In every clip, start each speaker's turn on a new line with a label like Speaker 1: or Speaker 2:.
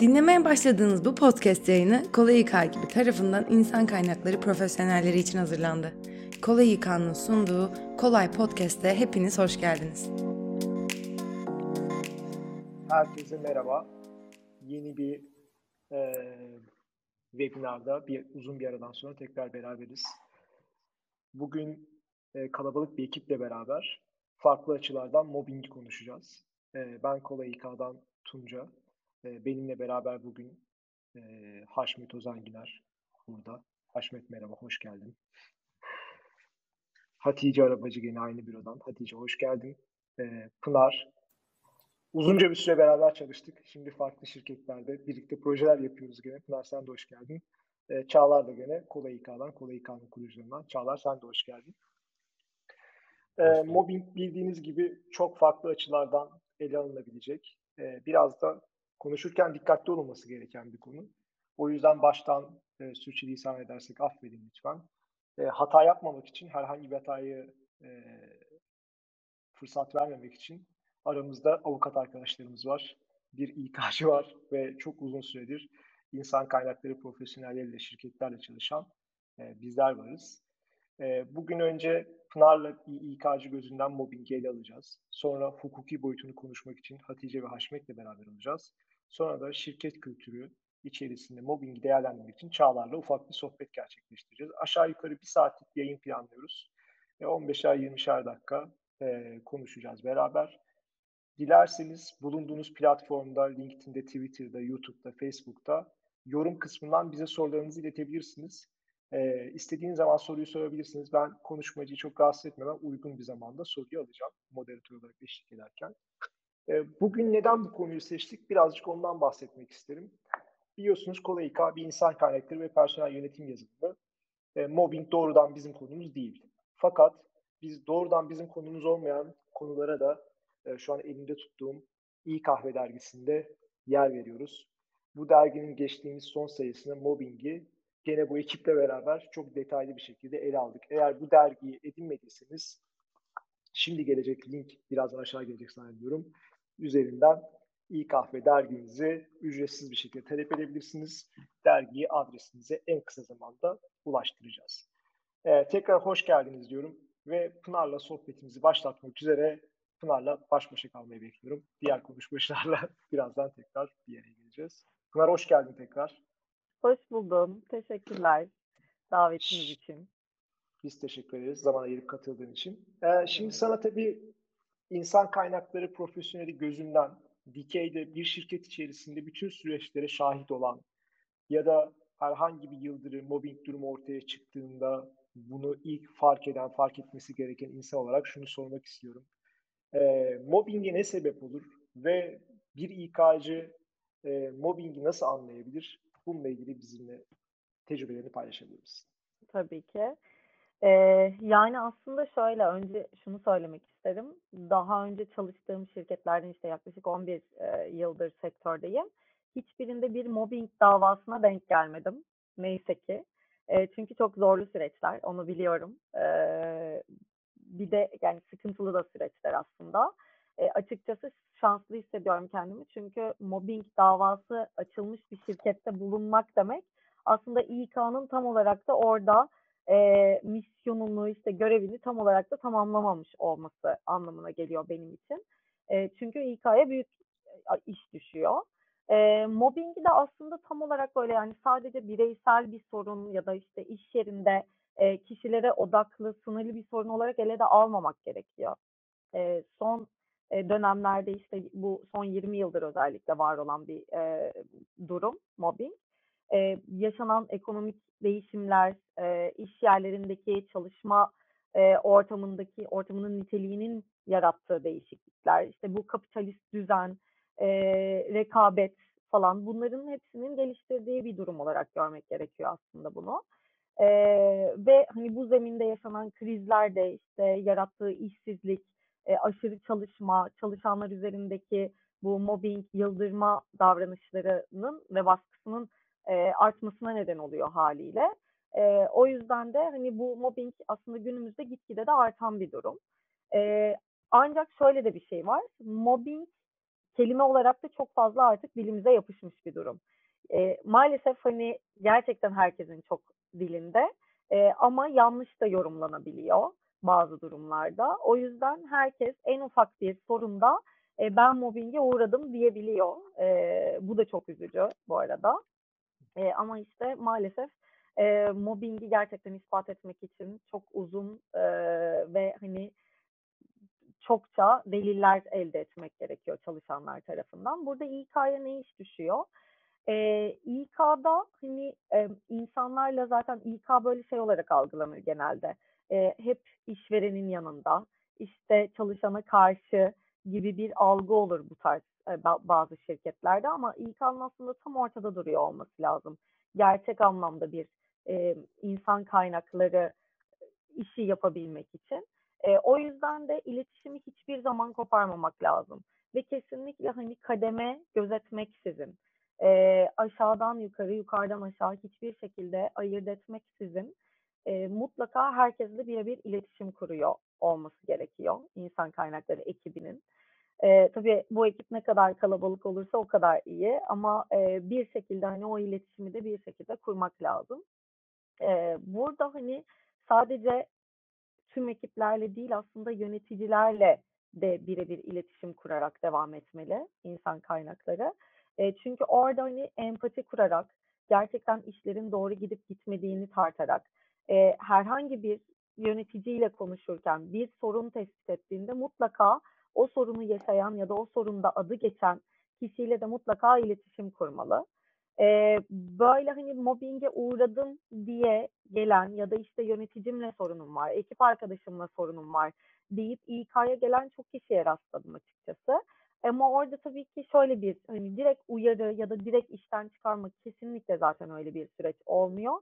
Speaker 1: Dinlemeye başladığınız bu podcast yayını Kolay İK gibi tarafından insan kaynakları profesyonelleri için hazırlandı. Kolay İK'nın sunduğu Kolay Podcast'e hepiniz hoş geldiniz.
Speaker 2: Herkese merhaba. Yeni bir e, webinarda bir uzun bir aradan sonra tekrar beraberiz. Bugün e, kalabalık bir ekiple beraber farklı açılardan mobbing konuşacağız. E, ben Kolay İK'dan Tunca. E, benimle beraber bugün e, Haşmet Ozanginer burada. Haşmet merhaba, hoş geldin. Hatice Arabacı gene aynı bürodan. Hatice hoş geldin. E, Pınar, uzunca bir süre beraber çalıştık. Şimdi farklı şirketlerde birlikte projeler yapıyoruz gene. Pınar sen de hoş geldin. E, Çağlar da gene Kolay İK'dan, Kolay İK'nın kurucularından. Çağlar sen de hoş geldin. E, mobbing bildiğiniz gibi çok farklı açılardan ele alınabilecek. E, biraz da konuşurken dikkatli olunması gereken bir konu. O yüzden baştan e, sürçülisan edersek affedin lütfen. E, hata yapmamak için, herhangi bir hatayı e, fırsat vermemek için aramızda avukat arkadaşlarımız var. Bir İK'cı var ve çok uzun süredir insan kaynakları profesyonelleriyle, şirketlerle çalışan e, bizler varız. E, bugün önce Pınar'la İK'cı gözünden mobbingi ele alacağız. Sonra hukuki boyutunu konuşmak için Hatice ve Haşmet'le beraber olacağız. Sonra da şirket kültürü içerisinde mobbingi değerlendirmek için Çağlar'la ufak bir sohbet gerçekleştireceğiz. Aşağı yukarı bir saatlik yayın planlıyoruz. Ve 15'er 20'şer dakika e, konuşacağız beraber. Dilerseniz bulunduğunuz platformda, LinkedIn'de, Twitter'da, YouTube'da, Facebook'ta yorum kısmından bize sorularınızı iletebilirsiniz. E, istediğiniz zaman soruyu sorabilirsiniz. Ben konuşmacıyı çok rahatsız etmeden uygun bir zamanda soruyu alacağım moderatör olarak eşlik ederken. E, bugün neden bu konuyu seçtik? Birazcık ondan bahsetmek isterim. Biliyorsunuz Kolay İK bir insan kaynakları ve personel yönetim yazılımı. E, mobbing doğrudan bizim konumuz değil. Fakat biz doğrudan bizim konumuz olmayan konulara da e, şu an elimde tuttuğum İyi Kahve dergisinde yer veriyoruz. Bu derginin geçtiğimiz son sayısını mobbingi gene bu ekiple beraber çok detaylı bir şekilde ele aldık. Eğer bu dergiyi edinmediyseniz şimdi gelecek link birazdan aşağı gelecek zannediyorum. Üzerinden İyi Kahve dergimizi ücretsiz bir şekilde talep edebilirsiniz. Dergiyi adresinize en kısa zamanda ulaştıracağız. Ee, tekrar hoş geldiniz diyorum ve Pınar'la sohbetimizi başlatmak üzere Pınar'la baş başa kalmayı bekliyorum. Diğer konuşmacılarla birazdan tekrar bir yere geleceğiz. Pınar hoş geldin tekrar.
Speaker 3: Hoş buldum. Teşekkürler davetiniz için.
Speaker 2: Biz teşekkür ederiz zaman ayırıp katıldığın için. Ee, şimdi sana tabii insan kaynakları profesyoneli gözünden dikeyde bir şirket içerisinde bütün süreçlere şahit olan ya da herhangi bir yıldırım, mobbing durumu ortaya çıktığında bunu ilk fark eden, fark etmesi gereken insan olarak şunu sormak istiyorum. E, mobbinge ne sebep olur ve bir İK'cı e, mobbingi nasıl anlayabilir? Bununla ilgili bizimle tecrübelerini paylaşabilir misin?
Speaker 3: Tabii ki. Ee, yani aslında şöyle önce şunu söylemek isterim. Daha önce çalıştığım şirketlerden işte yaklaşık 11 e, yıldır sektördeyim. Hiçbirinde bir mobbing davasına denk gelmedim. Neyse ki. E, çünkü çok zorlu süreçler, onu biliyorum. E, bir de yani sıkıntılı da süreçler aslında. E, açıkçası şanslı hissediyorum kendimi çünkü mobbing davası açılmış bir şirkette bulunmak demek aslında İK'nın tam olarak da orada e, misyonunu işte görevini tam olarak da tamamlamamış olması anlamına geliyor benim için. E, çünkü İK'ya büyük iş düşüyor. E, mobbingi de aslında tam olarak böyle yani sadece bireysel bir sorun ya da işte iş yerinde e, kişilere odaklı sınırlı bir sorun olarak ele de almamak gerekiyor. E, son e, dönemlerde işte bu son 20 yıldır özellikle var olan bir e, durum mobbing. E, yaşanan ekonomik değişimler, e, iş yerlerindeki çalışma e, ortamındaki ortamının niteliğinin yarattığı değişiklikler, işte bu kapitalist düzen, e, rekabet falan bunların hepsinin geliştirdiği bir durum olarak görmek gerekiyor aslında bunu. E, ve hani bu zeminde yaşanan krizler de işte yarattığı işsizlik, e, aşırı çalışma, çalışanlar üzerindeki bu mobbing, yıldırma davranışlarının ve baskısının e, artmasına neden oluyor haliyle. E, o yüzden de hani bu mobbing aslında günümüzde gitgide de artan bir durum. E, ancak şöyle de bir şey var. Mobbing kelime olarak da çok fazla artık dilimize yapışmış bir durum. E, maalesef hani gerçekten herkesin çok dilinde e, ama yanlış da yorumlanabiliyor bazı durumlarda. O yüzden herkes en ufak bir sorunda e, ben mobbinge uğradım diyebiliyor. E, bu da çok üzücü bu arada. E, ama işte maalesef e, mobbingi gerçekten ispat etmek için çok uzun e, ve hani çokça deliller elde etmek gerekiyor çalışanlar tarafından. Burada İK'ya ne iş düşüyor? Ee, İK'da hani e, insanlarla zaten İK böyle şey olarak algılanır genelde. E, hep işverenin yanında, işte çalışana karşı gibi bir algı olur bu tarz e, bazı şirketlerde ama İK'nın aslında tam ortada duruyor olması lazım. Gerçek anlamda bir e, insan kaynakları işi yapabilmek için. E, o yüzden de iletişimi hiçbir zaman koparmamak lazım. Ve kesinlikle hani kademe gözetmeksizin, e, aşağıdan yukarı, yukarıdan aşağı hiçbir şekilde ayırt etmeksizin e, mutlaka herkesle birebir iletişim kuruyor olması gerekiyor insan kaynakları ekibinin. E, tabii bu ekip ne kadar kalabalık olursa o kadar iyi ama e, bir şekilde hani o iletişimi de bir şekilde kurmak lazım. E, burada hani sadece tüm ekiplerle değil aslında yöneticilerle de birebir iletişim kurarak devam etmeli insan kaynakları. E, çünkü orada hani empati kurarak, gerçekten işlerin doğru gidip gitmediğini tartarak, e, herhangi bir yöneticiyle konuşurken bir sorun tespit ettiğinde mutlaka o sorunu yaşayan ya da o sorunda adı geçen kişiyle de mutlaka iletişim kurmalı. Ee, böyle hani mobbinge uğradım diye gelen ya da işte yöneticimle sorunum var, ekip arkadaşımla sorunum var deyip İK'ya gelen çok kişiye rastladım açıkçası. Ama orada tabii ki şöyle bir hani direkt uyarı ya da direkt işten çıkarmak kesinlikle zaten öyle bir süreç olmuyor.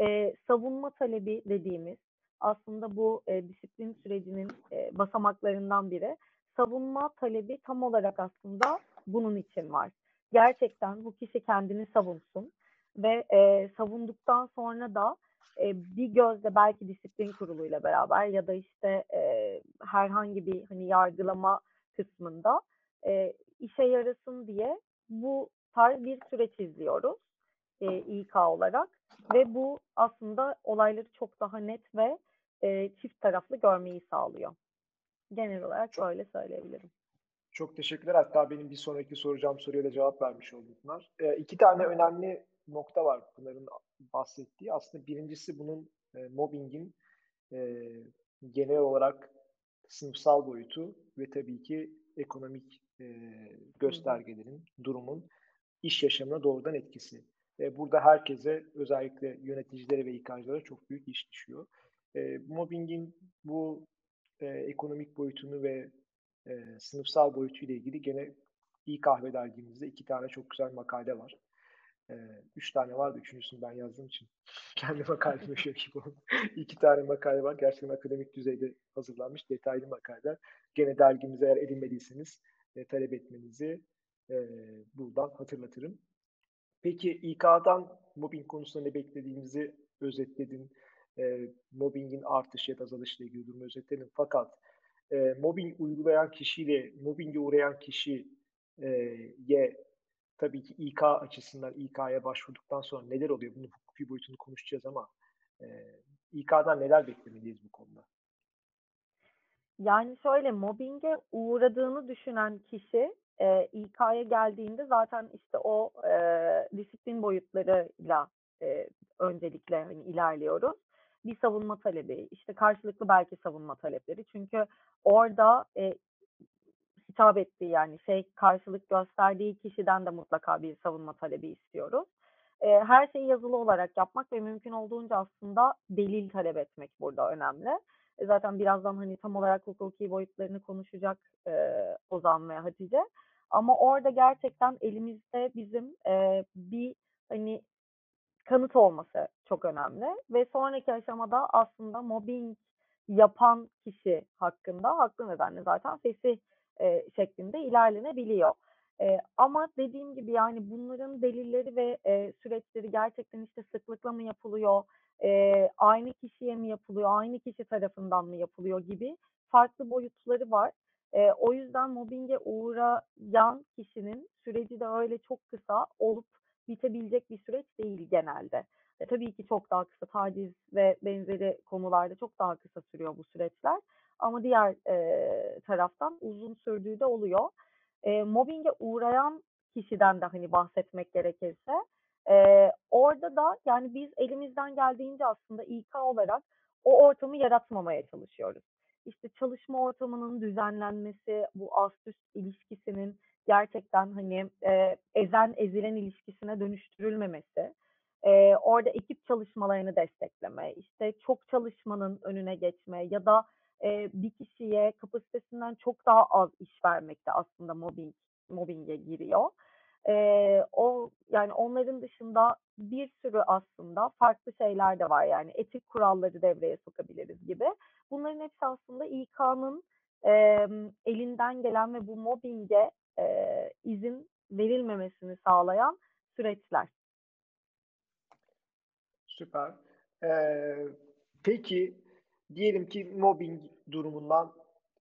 Speaker 3: Ee, savunma talebi dediğimiz aslında bu e, disiplin sürecinin e, basamaklarından biri. Savunma talebi tam olarak aslında bunun için var gerçekten bu kişi kendini savunsun ve e, savunduktan sonra da e, bir gözle belki disiplin kuruluyla beraber ya da işte e, herhangi bir hani yargılama kısmında e, işe yarasın diye bu tarz bir süreç izliyoruz e, İK olarak ve bu aslında olayları çok daha net ve e, çift taraflı görmeyi sağlıyor. Genel olarak böyle söyleyebilirim.
Speaker 2: Çok teşekkürler. Hatta benim bir sonraki soracağım soruya da cevap vermiş oldunlar. E, iki tane önemli nokta var Pınar'ın bahsettiği. Aslında birincisi bunun e, mobbingin e, genel olarak sınıfsal boyutu ve tabii ki ekonomik e, göstergelerin, durumun iş yaşamına doğrudan etkisi. E, burada herkese özellikle yöneticilere ve İK'cılara çok büyük iş düşüyor. E, mobbingin bu e, ekonomik boyutunu ve e, sınıfsal boyutuyla ilgili gene iyi kahve dergimizde iki tane çok güzel makale var. E, üç tane vardı. Üçüncüsünü ben yazdığım için kendi makalemi şöyle oldu. iki tane makale var. Gerçekten akademik düzeyde hazırlanmış detaylı makaleler. Gene dergimize eğer edinmediyseniz e, talep etmenizi e, buradan hatırlatırım. Peki İK'dan mobbing konusunda ne beklediğimizi özetledin. E, mobbingin artışı ya da azalışıyla ilgili durumu özetledin. Fakat e, mobbing uygulayan kişiyle mobbinge uğrayan kişiye tabii ki İK açısından İK'ya başvurduktan sonra neler oluyor? Bunun hukuki boyutunu konuşacağız ama e, İK'dan neler beklemeliyiz bu konuda?
Speaker 3: Yani şöyle mobbinge uğradığını düşünen kişi e, İK'ya geldiğinde zaten işte o e, disiplin boyutlarıyla e, öncelikle hani ilerliyoruz bir savunma talebi, işte karşılıklı belki savunma talepleri. Çünkü orada e, hitap ettiği yani şey karşılık gösterdiği kişiden de mutlaka bir savunma talebi istiyoruz. E, her şeyi yazılı olarak yapmak ve mümkün olduğunca aslında delil talep etmek burada önemli. E, zaten birazdan hani tam olarak hukuki boyutlarını konuşacak e, Ozan ve Hatice. Ama orada gerçekten elimizde bizim e, bir hani kanıt olması çok önemli ve sonraki aşamada aslında mobbing yapan kişi hakkında haklı nedenle zaten fesih e, şeklinde ilerlenebiliyor. E, ama dediğim gibi yani bunların delilleri ve e, süreçleri gerçekten işte sıklıkla mı yapılıyor, e, aynı kişiye mi yapılıyor, aynı kişi tarafından mı yapılıyor gibi farklı boyutları var. E, o yüzden mobbinge uğrayan kişinin süreci de öyle çok kısa olup bitebilecek bir süreç değil genelde. E, tabii ki çok daha kısa taciz ve benzeri konularda çok daha kısa sürüyor bu süreçler. Ama diğer e, taraftan uzun sürdüğü de oluyor. E, mobbinge uğrayan kişiden de hani bahsetmek gerekirse e, orada da yani biz elimizden geldiğince aslında İK olarak o ortamı yaratmamaya çalışıyoruz. İşte çalışma ortamının düzenlenmesi, bu ast üst ilişkisinin gerçekten hani e, ezen ezilen ilişkisine dönüştürülmemesi, e, orada ekip çalışmalarını destekleme, işte çok çalışmanın önüne geçme ya da e, bir kişiye kapasitesinden çok daha az iş vermekte aslında mobbing mobbinge giriyor. E, o yani onların dışında bir sürü aslında farklı şeyler de var yani etik kuralları devreye sokabiliriz gibi. Bunların hepsi aslında İK'nın e, elinden gelen ve bu mobbinge e, izin verilmemesini sağlayan süreçler.
Speaker 2: Süper. Ee, peki diyelim ki mobbing durumundan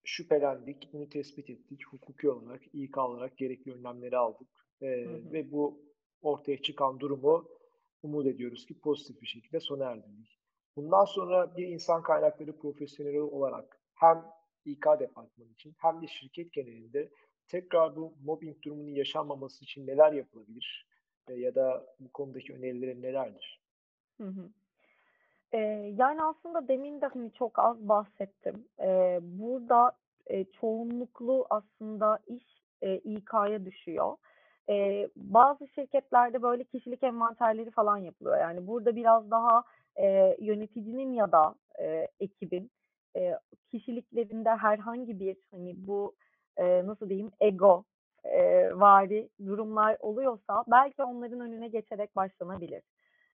Speaker 2: şüphelendik, bunu tespit ettik. Hukuki olarak, İK olarak gerekli önlemleri aldık. Ee, hı hı. Ve bu ortaya çıkan durumu umut ediyoruz ki pozitif bir şekilde sona erdirdik. Bundan sonra bir insan kaynakları profesyoneli olarak hem İK departmanı için hem de şirket genelinde tekrar bu mobbing durumunun yaşanmaması için neler yapılabilir? E, ya da bu konudaki önerilerin nelerdir?
Speaker 3: Hı hı. Eee, yani, aslında demin de, hani, çok az bahsettim. Eee, burada, eee, çoğunluklu aslında iş, eee, İK'ya düşüyor. Eee, bazı şirketlerde, böyle, kişilik envanterleri falan yapılıyor. Yani, burada biraz daha, eee, yöneticinin ya da, eee, ekibin, eee, kişiliklerinde herhangi bir, hani, bu, eee, nasıl diyeyim, ego, eee, vari durumlar oluyorsa belki onların önüne geçerek başlanabilir.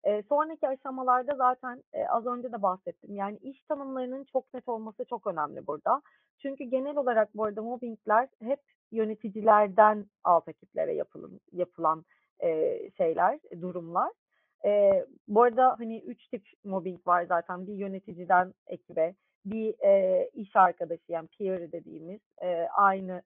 Speaker 3: Eee, sonraki aşamalarda zaten, eee, az önce de bahsettim. Yani iş tanımlarının çok net olması çok önemli burada. Çünkü genel olarak bu arada mobbing'ler hep yöneticilerden alt ekiplere yapılın yapılan, eee, şeyler, durumlar. Eee, bu arada, hani, 3 tip mobbing var zaten. Bir yöneticiden ekibe, bir, eee, iş arkadaşı yani peer dediğimiz, eee, aynı,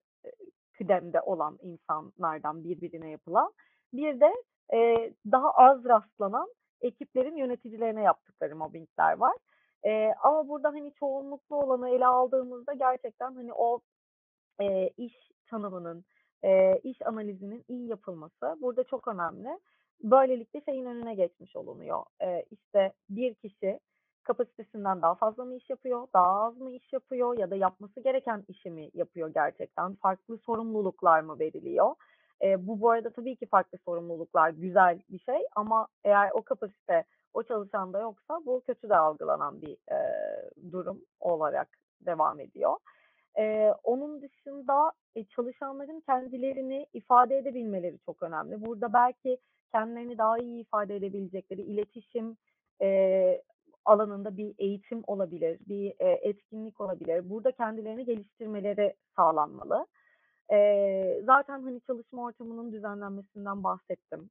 Speaker 3: kıdemde olan insanlardan birbirine yapılan, bir de, eee, daha az rastlanan ekiplerin yöneticilerine yaptıkları mobbingler var. Eee, ama burada, hani, çoğunluklu olanı ele aldığımızda gerçekten, hani, o, eee, iş tanımının, eee, iş analizinin iyi yapılması burada çok önemli. Böylelikle şeyin önüne geçmiş olunuyor. Eee, işte, bir kişi kapasitesinden daha fazla mı iş yapıyor, daha az mı iş yapıyor ya da yapması gereken işi mi yapıyor gerçekten? Farklı sorumluluklar mı veriliyor? E, bu bu arada tabii ki farklı sorumluluklar güzel bir şey ama eğer o kapasite o çalışanda yoksa bu kötü de algılanan bir e, durum olarak devam ediyor. E, onun dışında e, çalışanların kendilerini ifade edebilmeleri çok önemli. Burada belki kendilerini daha iyi ifade edebilecekleri iletişim e, alanında bir eğitim olabilir, bir e, etkinlik olabilir. Burada kendilerini geliştirmeleri sağlanmalı. Eee, zaten, hani, çalışma ortamının düzenlenmesinden bahsettim.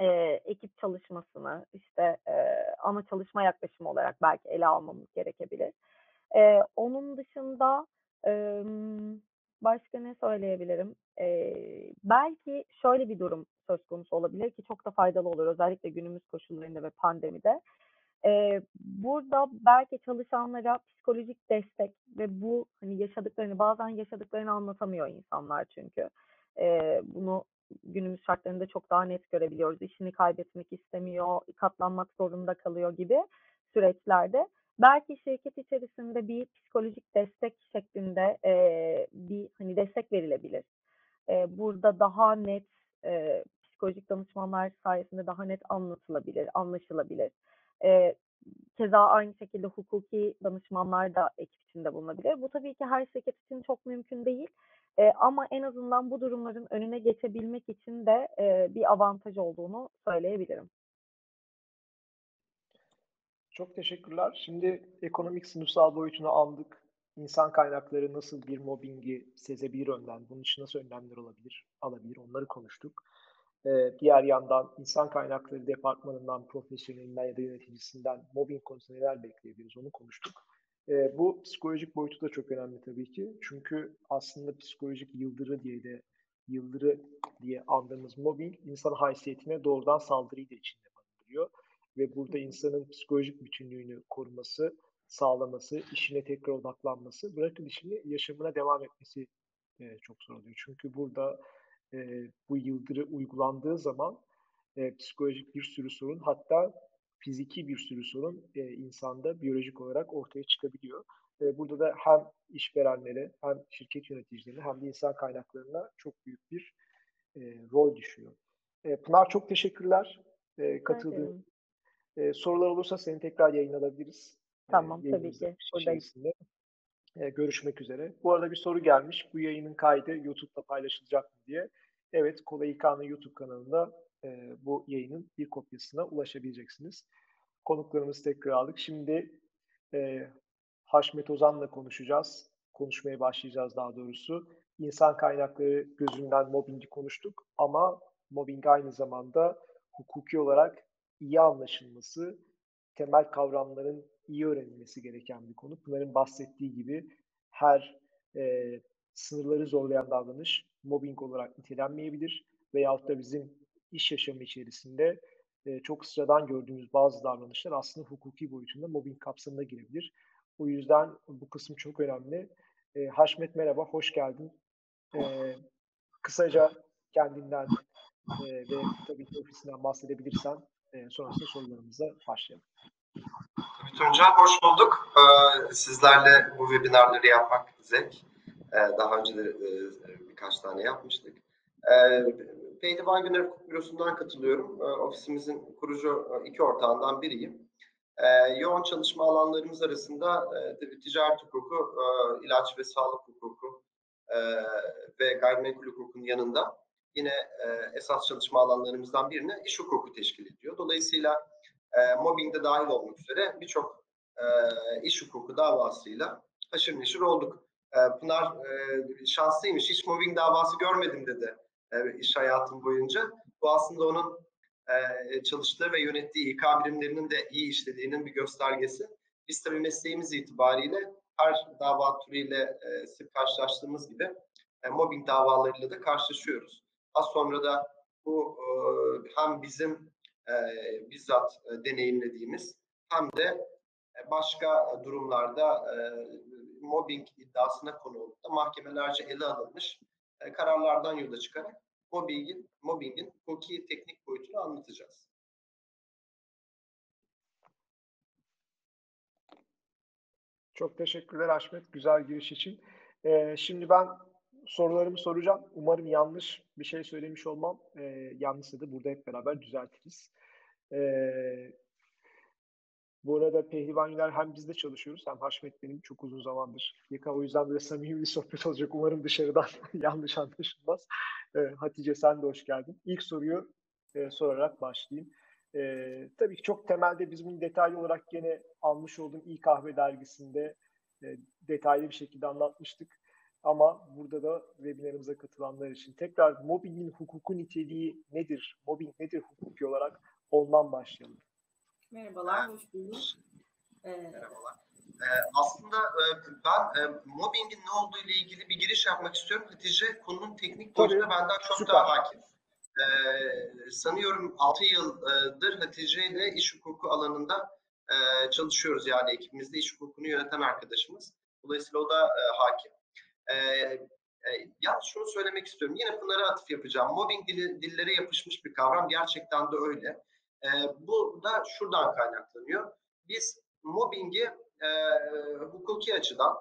Speaker 3: Eee, ekip çalışmasını, işte, eee, ama çalışma yaklaşımı olarak belki ele almamız gerekebilir. Eee, onun dışında, emm, başka ne söyleyebilirim? Eee, belki şöyle bir durum söz konusu olabilir ki çok da faydalı olur özellikle günümüz koşullarında ve pandemide. Burada belki çalışanlara psikolojik destek ve bu, hani, yaşadıklarını, bazen yaşadıklarını anlatamıyor insanlar çünkü. Bunu günümüz şartlarında çok daha net görebiliyoruz. İşini kaybetmek istemiyor, katlanmak zorunda kalıyor gibi süreçlerde. Belki şirket içerisinde bir psikolojik destek şeklinde, eee, bir, hani, destek verilebilir. Eee, burada daha net, eee, psikolojik danışmanlar sayesinde daha net anlatılabilir, anlaşılabilir. Eee, keza aynı şekilde hukuki danışmanlar da ekip içinde bulunabilir. Bu tabii ki her şirket için çok mümkün değil. Eee, ama en azından bu durumların önüne geçebilmek için de, eee, bir avantaj olduğunu söyleyebilirim.
Speaker 2: Çok teşekkürler. Şimdi ekonomik sınıfsal boyutunu aldık. İnsan kaynakları nasıl bir mobbingi sezebilir önden, bunun için nasıl önlemler olabilir, alabilir onları konuştuk. Ee, diğer yandan insan kaynakları departmanından, profesyonelinden ya da yöneticisinden mobbing konusunda neler bekleyebiliriz onu konuştuk. E, bu psikolojik boyutu da çok önemli tabii ki. Çünkü aslında psikolojik yıldırı diye de yıldırı diye andığımız mobbing insan haysiyetine doğrudan saldırıyı da içinde barındırıyor. Ve burada insanın psikolojik bütünlüğünü koruması, sağlaması, işine tekrar odaklanması, bırakın işini yaşamına devam etmesi e, çok zor oluyor. Çünkü burada e, bu yıldırı uygulandığı zaman e, psikolojik bir sürü sorun hatta fiziki bir sürü sorun e, insanda biyolojik olarak ortaya çıkabiliyor. E, burada da hem işverenlere hem şirket yöneticilerine hem de insan kaynaklarına çok büyük bir e, rol düşüyor. E, Pınar çok teşekkürler e, katıldığın. E, sorular olursa seni tekrar yayın alabiliriz.
Speaker 3: Tamam e, tabii ki. Buradayım.
Speaker 2: E, görüşmek üzere. Bu arada bir soru gelmiş. Bu yayının kaydı YouTube'da paylaşılacak mı diye. Evet, Kola İK'nın YouTube kanalında e, bu yayının bir kopyasına ulaşabileceksiniz. Konuklarımızı tekrar aldık. Şimdi e, Haşmet Ozan'la konuşacağız. Konuşmaya başlayacağız daha doğrusu. İnsan kaynakları gözünden mobbingi konuştuk ama mobbing aynı zamanda hukuki olarak iyi anlaşılması, temel kavramların iyi öğrenilmesi gereken bir konu. Pınar'ın bahsettiği gibi her e, sınırları zorlayan davranış mobbing olarak nitelenmeyebilir veyahut da bizim iş yaşamı içerisinde e, çok sıradan gördüğümüz bazı davranışlar aslında hukuki boyutunda mobbing kapsamına girebilir. O yüzden bu kısım çok önemli. E, Haşmet merhaba, hoş geldin. E, kısaca kendinden e, ve tabii ki ofisinden bahsedebilirsen e, sonrasında sorularımıza başlayalım.
Speaker 4: Tuncay hoş bulduk. Ee, sizlerle bu webinarları yapmak zevk. Ee, daha önce de e, birkaç tane yapmıştık. Ee, Pehlivan Güner Bürosu'ndan katılıyorum. Ofisimizin kurucu e, iki ortağından biriyim. Yoğun çalışma alanlarımız arasında e, ticaret hukuku, ilaç ve sağlık hukuku ve gayrimenkul hukukun yanında yine esas çalışma alanlarımızdan birini iş hukuku teşkil ediyor. Dolayısıyla e, mobbing de dahil olmak üzere birçok e, iş hukuku davasıyla haşır neşir olduk. E, Pınar e, şanslıymış, hiç mobbing davası görmedim dedi e, iş hayatım boyunca. Bu aslında onun e, çalıştığı ve yönettiği İK birimlerinin de iyi işlediğinin bir göstergesi. Biz tabii mesleğimiz itibariyle her dava türüyle e, sık karşılaştığımız gibi e, mobbing davalarıyla da karşılaşıyoruz. Az sonra da bu e, hem bizim e, bizzat e, deneyimlediğimiz hem de e, başka durumlarda e, mobbing iddiasına konu olup da mahkemelerce ele alınmış e, kararlardan yola çıkarak mobbingin, mobbingin hukuki teknik boyutunu anlatacağız.
Speaker 2: Çok teşekkürler Ahmet güzel giriş için. Ee, şimdi ben sorularımı soracağım. Umarım yanlış bir şey söylemiş olmam. Ee, yanlışsa da burada hep beraber düzeltiriz. Ee, bu arada Pehlivan Güler hem bizde çalışıyoruz hem Haşmet benim çok uzun zamandır. Yaka o yüzden böyle samimi bir sohbet olacak. Umarım dışarıdan yanlış anlaşılmaz. Ee, Hatice sen de hoş geldin. İlk soruyu e, sorarak başlayayım. Ee, tabii ki çok temelde biz bunu detaylı olarak gene almış olduğum İyi Kahve dergisinde e, detaylı bir şekilde anlatmıştık. Ama burada da webinarımıza katılanlar için tekrar mobbingin hukuku niteliği nedir? Mobbing nedir hukuki olarak? Ondan başlayalım.
Speaker 5: Merhabalar, hoş bulduk.
Speaker 4: Ee, Merhabalar. Ee, aslında e, ben e, mobbingin ne olduğu ile ilgili bir giriş yapmak istiyorum. Hatice konunun teknik boyutuna benden çok Süper. daha hakim. Ee, sanıyorum 6 yıldır Hatice ile iş hukuku alanında e, çalışıyoruz. Yani ekibimizde iş hukukunu yöneten arkadaşımız. Dolayısıyla o da e, hakim. E, e, yalnız şunu söylemek istiyorum. Yine Pınar'a atıf yapacağım. Mobbing dili, dillere yapışmış bir kavram. Gerçekten de öyle. E, bu da şuradan kaynaklanıyor. Biz mobbingi e, hukuki açıdan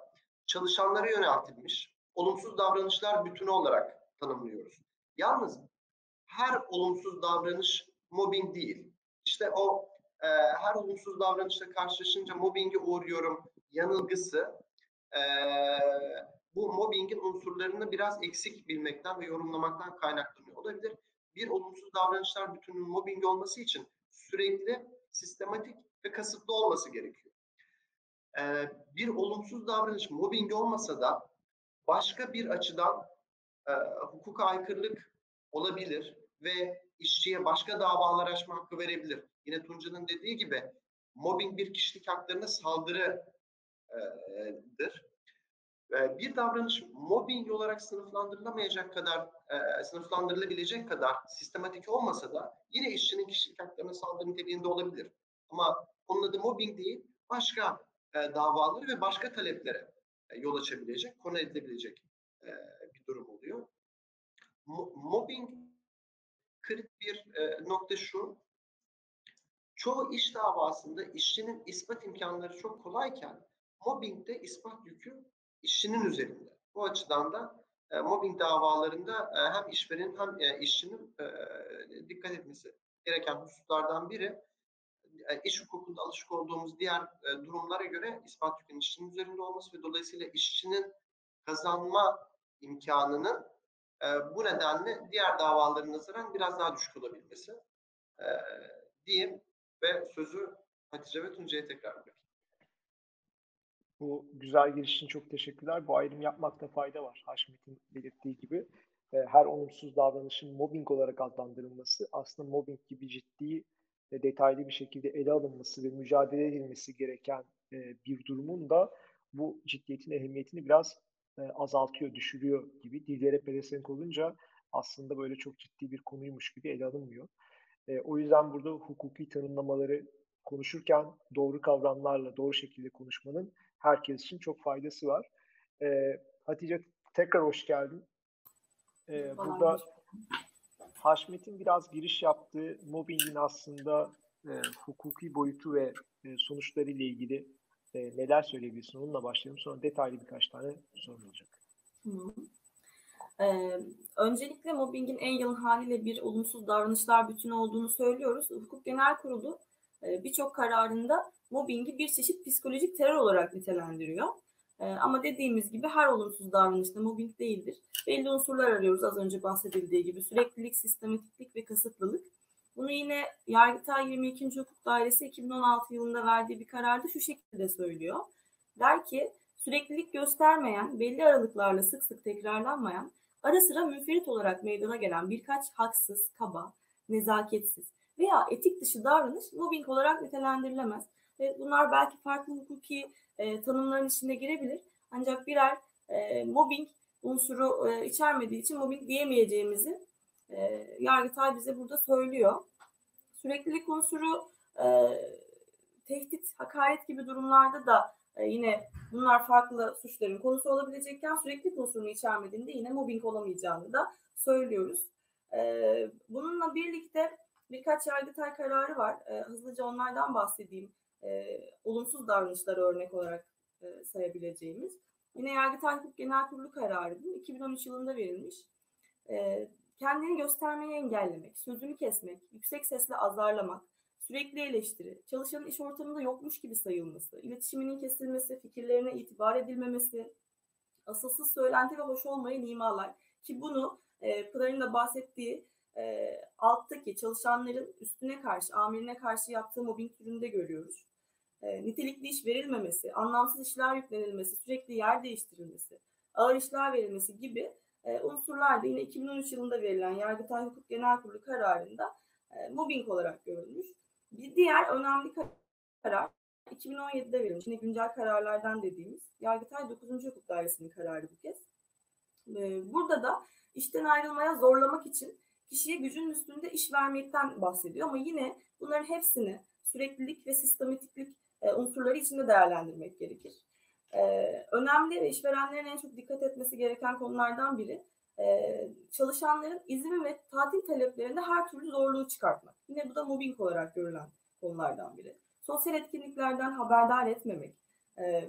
Speaker 4: çalışanlara yöneltilmiş olumsuz davranışlar bütünü olarak tanımlıyoruz. Yalnız her olumsuz davranış mobbing değil. İşte o e, her olumsuz davranışla karşılaşınca mobbinge uğruyorum yanılgısı e, bu mobbingin unsurlarını biraz eksik bilmekten ve yorumlamaktan kaynaklanıyor olabilir bir olumsuz davranışlar bütününün mobbing olması için sürekli, sistematik ve kasıtlı olması gerekiyor. Ee, bir olumsuz davranış mobbing olmasa da başka bir açıdan e, hukuka aykırılık olabilir ve işçiye başka davalar açma hakkı verebilir. Yine Tunca'nın dediği gibi mobbing bir kişilik haklarına saldırı e, Bir davranış mobbing olarak sınıflandırılamayacak kadar, sınıflandırılabilecek kadar sistematik olmasa da yine işçinin kişilik haklarına saldırı niteliğinde olabilir. Ama onun adı mobbing değil, başka davaları ve başka taleplere yol açabilecek, konu edilebilecek bir durum oluyor. Mobbing kritik bir nokta şu, çoğu iş davasında işçinin ispat imkanları çok kolayken mobbingde ispat yükü işçinin üzerinde. Bu açıdan da e, mobbing davalarında e, hem işverenin hem e, işçinin e, dikkat etmesi gereken hususlardan biri e, iş hukukunda alışık olduğumuz diğer e, durumlara göre ispat yükünün işçinin üzerinde olması ve dolayısıyla işçinin kazanma imkanının e, bu nedenle diğer davaların nazaran biraz daha düşük olabilmesi e, diyeyim ve sözü Hatice ve Tuncay'a tekrar bırakayım.
Speaker 2: Bu güzel giriş için çok teşekkürler. Bu ayrım yapmakta fayda var. Haşmet'in belirttiği gibi e, her olumsuz davranışın mobbing olarak adlandırılması aslında mobbing gibi ciddi ve detaylı bir şekilde ele alınması ve mücadele edilmesi gereken e, bir durumun da bu ciddiyetin ehemmiyetini biraz e, azaltıyor, düşürüyor gibi. Dillere pelesenk olunca aslında böyle çok ciddi bir konuymuş gibi ele alınmıyor. O yüzden burada hukuki tanımlamaları konuşurken doğru kavramlarla doğru şekilde konuşmanın herkes için çok faydası var. E, Hatice tekrar hoş geldin. E, burada Haşmet'in biraz giriş yaptığı mobbingin aslında e, hukuki boyutu ve e, sonuçları ile ilgili e, neler söyleyebilirsin? Onunla başlayalım. Sonra detaylı birkaç tane sorun olacak.
Speaker 5: Ee, öncelikle mobbingin en yalın haliyle bir olumsuz davranışlar bütünü olduğunu söylüyoruz. Hukuk Genel Kurulu e, birçok kararında mobbingi bir çeşit psikolojik terör olarak nitelendiriyor. E, ama dediğimiz gibi her olumsuz davranışta mobbing değildir. Belli unsurlar arıyoruz az önce bahsedildiği gibi. Süreklilik, sistematiklik ve kasıtlılık. Bunu yine Yargıtay 22. Hukuk Dairesi 2016 yılında verdiği bir kararda şu şekilde söylüyor. Der ki süreklilik göstermeyen, belli aralıklarla sık sık tekrarlanmayan, ara sıra münferit olarak meydana gelen birkaç haksız, kaba, nezaketsiz veya etik dışı davranış mobbing olarak nitelendirilemez. Ve bunlar belki farklı hukuki e, tanımların içine girebilir. Ancak birer e, mobbing unsuru e, içermediği için mobbing diyemeyeceğimizi e, Yargıtay bize burada söylüyor. Süreklilik unsuru e, tehdit, hakaret gibi durumlarda da e, yine bunlar farklı suçların konusu olabilecekken süreklilik unsurunu içermediğinde yine mobbing olamayacağını da söylüyoruz. E, bununla birlikte birkaç yargıtay kararı var. E, hızlıca onlardan bahsedeyim e, olumsuz davranışları örnek olarak e, sayabileceğimiz. Yine Yargıtay Hukuk Genel Kurulu kararı bu. 2013 yılında verilmiş. E, kendini göstermeyi engellemek, sözünü kesmek, yüksek sesle azarlamak, sürekli eleştiri, çalışanın iş ortamında yokmuş gibi sayılması, iletişiminin kesilmesi, fikirlerine itibar edilmemesi, asılsız söylenti ve hoş olmayı imalar. Ki bunu e, Pınar'ın da bahsettiği e, alttaki çalışanların üstüne karşı, amirine karşı yaptığı mobbing türünde görüyoruz e, nitelikli iş verilmemesi, anlamsız işler yüklenilmesi, sürekli yer değiştirilmesi, ağır işler verilmesi gibi e, unsurlar da yine 2013 yılında verilen Yargıtay Hukuk Genel Kurulu kararında e, mobbing olarak görülmüş. Bir diğer önemli karar 2017'de verilmiş. Yine güncel kararlardan dediğimiz Yargıtay 9. Hukuk Dairesi'nin kararı bu kez. Burada da işten ayrılmaya zorlamak için kişiye gücün üstünde iş vermekten bahsediyor ama yine bunların hepsini süreklilik ve sistematiklik e, unsurları içinde değerlendirmek gerekir. E, önemli ve işverenlerin en çok dikkat etmesi gereken konulardan biri e, çalışanların izin ve tatil taleplerinde her türlü zorluğu çıkartmak. Yine bu da mobbing olarak görülen konulardan biri. Sosyal etkinliklerden haberdar etmemek,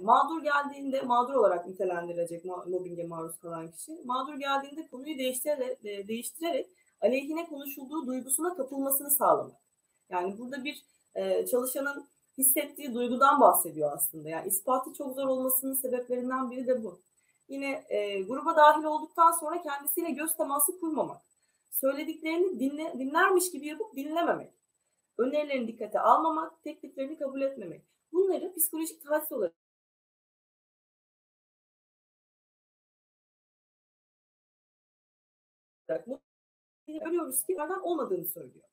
Speaker 5: mağdur geldiğinde mağdur olarak nitelendirilecek mobbinge maruz kalan kişi. Mağdur geldiğinde konuyu değiştirerek, değiştirerek aleyhine konuşulduğu duygusuna kapılmasını sağlamak. Yani burada bir e, çalışanın hissettiği duygudan bahsediyor aslında. Yani ispatı çok zor olmasının sebeplerinden biri de bu. Yine e, gruba dahil olduktan sonra kendisiyle göz teması kurmamak. Söylediklerini dinle, dinlermiş gibi yapıp dinlememek. Önerilerini dikkate almamak, tekliflerini kabul etmemek. Bunları psikolojik taciz olarak görüyoruz ki nereden olmadığını söylüyor.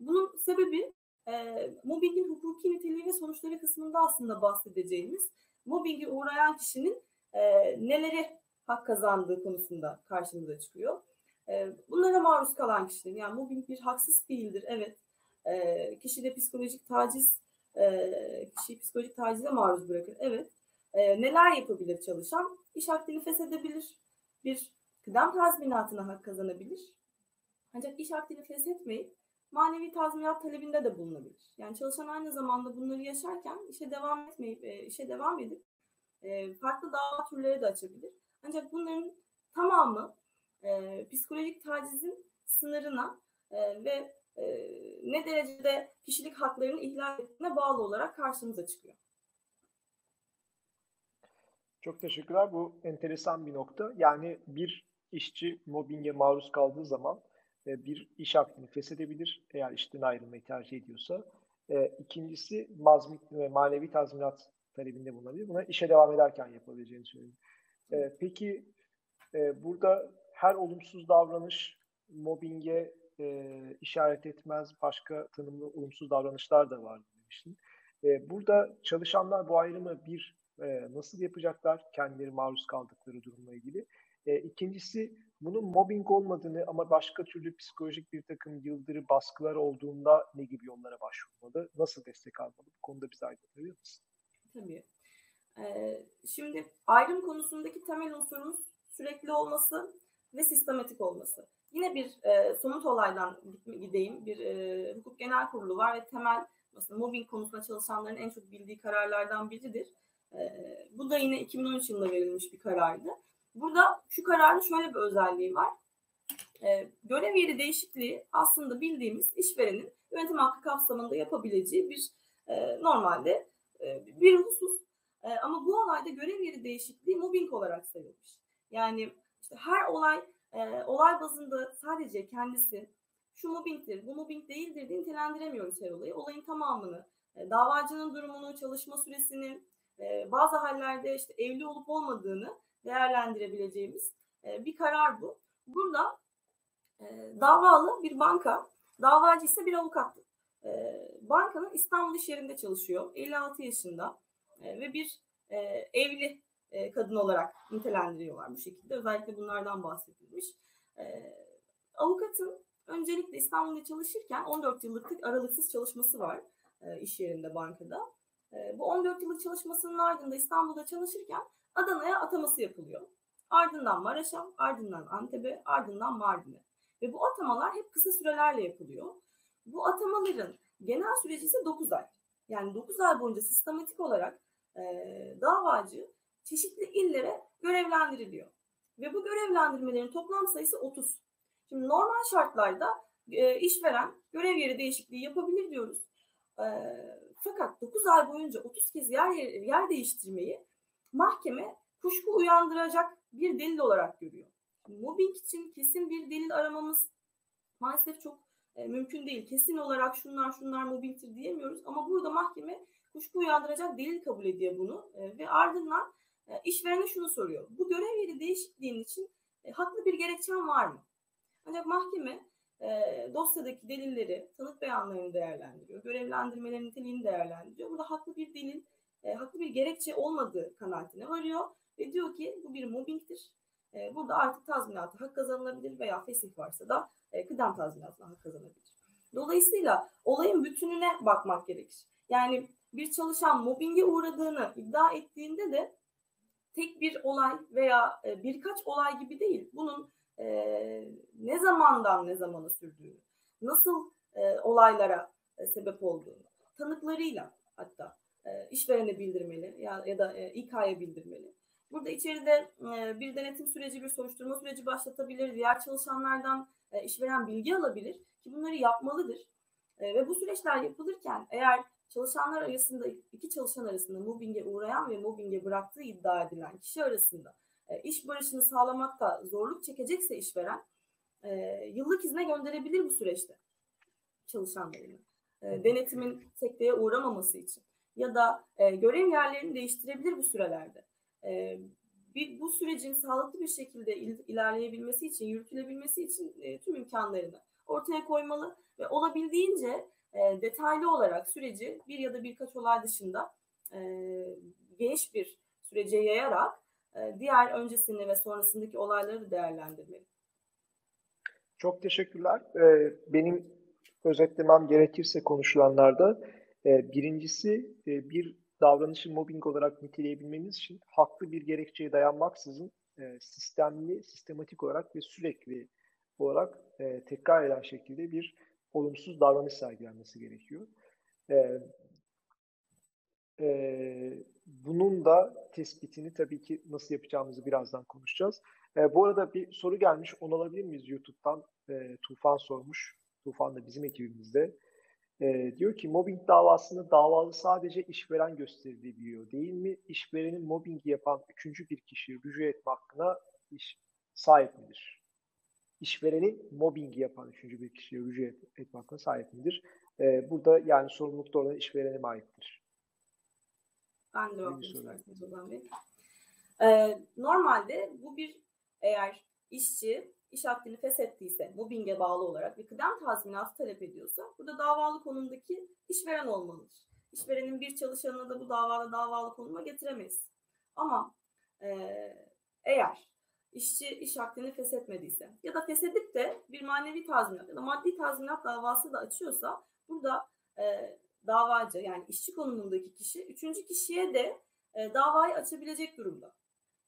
Speaker 5: Bunun sebebi e, mobbingin hukuki niteliği ve sonuçları kısmında aslında bahsedeceğimiz mobbinge uğrayan kişinin e, neleri hak kazandığı konusunda karşımıza çıkıyor. E, bunlara maruz kalan kişilerin yani mobbing bir haksız fiildir evet. E, kişi de psikolojik taciz e, kişiyi psikolojik tacize maruz bırakır evet. E, neler yapabilir çalışan? İş akdini feshedebilir. Bir kıdem tazminatına hak kazanabilir. Ancak iş akdini feshetmeyip manevi tazminat talebinde de bulunabilir. Yani çalışan aynı zamanda bunları yaşarken işe devam etmeyip e, işe devam edip e, farklı dava türleri de açabilir. Ancak bunların tamamı e, psikolojik tacizin sınırına e, ve e, ne derecede kişilik haklarını ihlal ettiğine bağlı olarak karşımıza çıkıyor.
Speaker 2: Çok teşekkürler. Bu enteresan bir nokta. Yani bir işçi mobbinge maruz kaldığı zaman bir iş hakkını feshedebilir eğer işten ayrılmayı tercih ediyorsa. E, ikincisi mazmit ve manevi tazminat talebinde bulunabilir. Buna işe devam ederken yapabileceğini söylüyor. E, peki burada her olumsuz davranış mobbinge işaret etmez. Başka tanımlı olumsuz davranışlar da var demiştin. burada çalışanlar bu ayrımı bir nasıl yapacaklar kendileri maruz kaldıkları durumla ilgili. E, ikincisi bunun mobbing olmadığını ama başka türlü psikolojik bir takım yıldırı baskılar olduğunda ne gibi yollara başvurmalı? Nasıl destek almalı? Bu konuda bize aydınlatabilir misin?
Speaker 5: Tabii. Ee, şimdi ayrım konusundaki temel unsurumuz sürekli olması ve sistematik olması. Yine bir e, somut olaydan gideyim. Bir e, hukuk genel kurulu var ve temel mesela mobbing konusunda çalışanların en çok bildiği kararlardan biridir. E, bu da yine 2013 yılında verilmiş bir karardı. Burada şu kararın şöyle bir özelliği var. E, görev yeri değişikliği aslında bildiğimiz işverenin yönetim hakkı kapsamında yapabileceği bir e, normalde e, bir husus. E, ama bu olayda görev yeri değişikliği mobbing olarak sayılmış. Yani işte her olay e, olay bazında sadece kendisi şu mobbingdir, bu mobbing değildir diye nitelendiremiyoruz her olayı. Olayın tamamını, e, davacının durumunu, çalışma süresini, e, bazı hallerde işte evli olup olmadığını değerlendirebileceğimiz e, bir karar bu. Burada e, davalı bir banka, davacı ise bir avukat. E, bankanın İstanbul iş yerinde çalışıyor. 56 yaşında ve bir evli kadın olarak nitelendiriyorlar bu şekilde. Özellikle bunlardan bahsedilmiş. Avukatın öncelikle İstanbul'da çalışırken 14 yıllık aralıksız çalışması var iş yerinde bankada. Bu 14 yıllık çalışmasının ardında İstanbul'da çalışırken Adana'ya ataması yapılıyor. Ardından Maraş'a, ardından Antep'e, ardından Mardin'e. Ve bu atamalar hep kısa sürelerle yapılıyor. Bu atamaların genel süreci ise 9 ay. Yani 9 ay boyunca sistematik olarak e, davacı çeşitli illere görevlendiriliyor. Ve bu görevlendirmelerin toplam sayısı 30. Şimdi normal şartlarda e, işveren görev yeri değişikliği yapabilir diyoruz. E, fakat 9 ay boyunca 30 kez yer, yer değiştirmeyi mahkeme kuşku uyandıracak bir delil olarak görüyor. Mobbing için kesin bir delil aramamız maalesef çok e, mümkün değil. Kesin olarak şunlar şunlar mobbingtir diyemiyoruz ama burada mahkeme kuşku uyandıracak delil kabul ediyor bunu e, ve ardından e, işverene şunu soruyor. Bu görev yeri değişikliğin için e, haklı bir gerekçen var mı? Ancak mahkeme e, dosyadaki delilleri, tanık beyanlarını değerlendiriyor, görevlendirmelerin niteliğini değerlendiriyor. Burada haklı bir delil e, haklı bir gerekçe olmadığı kanaatine varıyor ve diyor ki bu bir mobbingtir. E, burada artık tazminatı hak kazanılabilir veya fesih varsa da e, kıdem tazminatına hak kazanabilir. Dolayısıyla olayın bütününe bakmak gerekir. Yani bir çalışan mobbinge uğradığını iddia ettiğinde de tek bir olay veya e, birkaç olay gibi değil. Bunun e, ne zamandan ne zamana sürdüğünü, nasıl e, olaylara e, sebep olduğunu, tanıklarıyla hatta e, işverene bildirmeli ya, ya da e, İK'ya bildirmeli. Burada içeride e, bir denetim süreci, bir soruşturma süreci başlatabilir. Diğer çalışanlardan e, işveren bilgi alabilir ki bunları yapmalıdır. E, ve bu süreçler yapılırken eğer çalışanlar arasında, iki çalışan arasında mobbinge uğrayan ve mobbinge bıraktığı iddia edilen kişi arasında iş barışını sağlamakta zorluk çekecekse işveren yıllık izne gönderebilir bu süreçte çalışanlarını. Denetimin sekteye uğramaması için ya da e, görev yerlerini değiştirebilir bu sürelerde. E, bir, bu sürecin sağlıklı bir şekilde il, ilerleyebilmesi için, yürütülebilmesi için e, tüm imkanlarını ortaya koymalı ve olabildiğince e, detaylı olarak süreci bir ya da birkaç olay dışında e, geniş bir sürece yayarak e, diğer öncesini ve sonrasındaki olayları değerlendirmeli.
Speaker 2: Çok teşekkürler. Ee, benim özetlemem gerekirse konuşulanlarda birincisi e, bir davranışı mobbing olarak niteleyebilmeniz için haklı bir gerekçeye dayanmaksızın e, sistemli, sistematik olarak ve sürekli olarak e, tekrar eden şekilde bir olumsuz davranış sergilenmesi gerekiyor. Bunun da tespitini tabii ki nasıl yapacağımızı birazdan konuşacağız. Bu arada bir soru gelmiş, onu alabilir miyiz YouTube'dan? Tufan sormuş. Tufan da bizim ekibimizde. E, diyor ki mobbing davasında davalı sadece işveren gösterilebiliyor değil mi? İşverenin mobbingi yapan üçüncü bir kişi rücu etme hakkına iş, sahip midir? İşverenin mobbingi yapan üçüncü bir kişiye rücu et, etme hakkına sahip midir? E, burada yani sorumluluk doğrudan işverene mi aittir?
Speaker 5: Ben de cevap isterseniz Ozan Bey. Ee, normalde bu bir eğer işçi iş akdini feshettiyse, mobbinge bağlı olarak bir kıdem tazminatı talep ediyorsa burada davalı konumdaki işveren olmalıdır. İşverenin bir çalışanına da bu davada davalı konuma getiremeyiz. Ama e, eğer işçi iş akdini feshetmediyse ya da feshedip de bir manevi tazminat ya da maddi tazminat davası da açıyorsa burada e, davacı yani işçi konumundaki kişi üçüncü kişiye de e, davayı açabilecek durumda.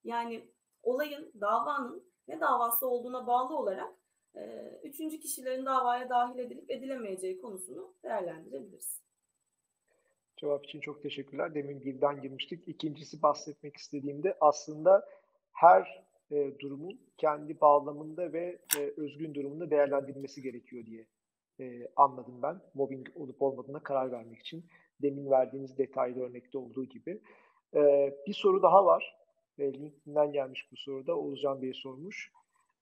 Speaker 5: Yani olayın, davanın ne davası olduğuna bağlı olarak e, üçüncü kişilerin davaya dahil edilip edilemeyeceği konusunu değerlendirebiliriz.
Speaker 2: Cevap için çok teşekkürler. Demin birden girmiştik. İkincisi bahsetmek istediğimde aslında her e, durumun kendi bağlamında ve e, özgün durumunda değerlendirilmesi gerekiyor diye e, anladım ben. Mobbing olup olmadığına karar vermek için. Demin verdiğiniz detaylı örnekte olduğu gibi. E, bir soru daha var. E, LinkedIn'den gelmiş bu soruda. Oğuzcan Bey sormuş.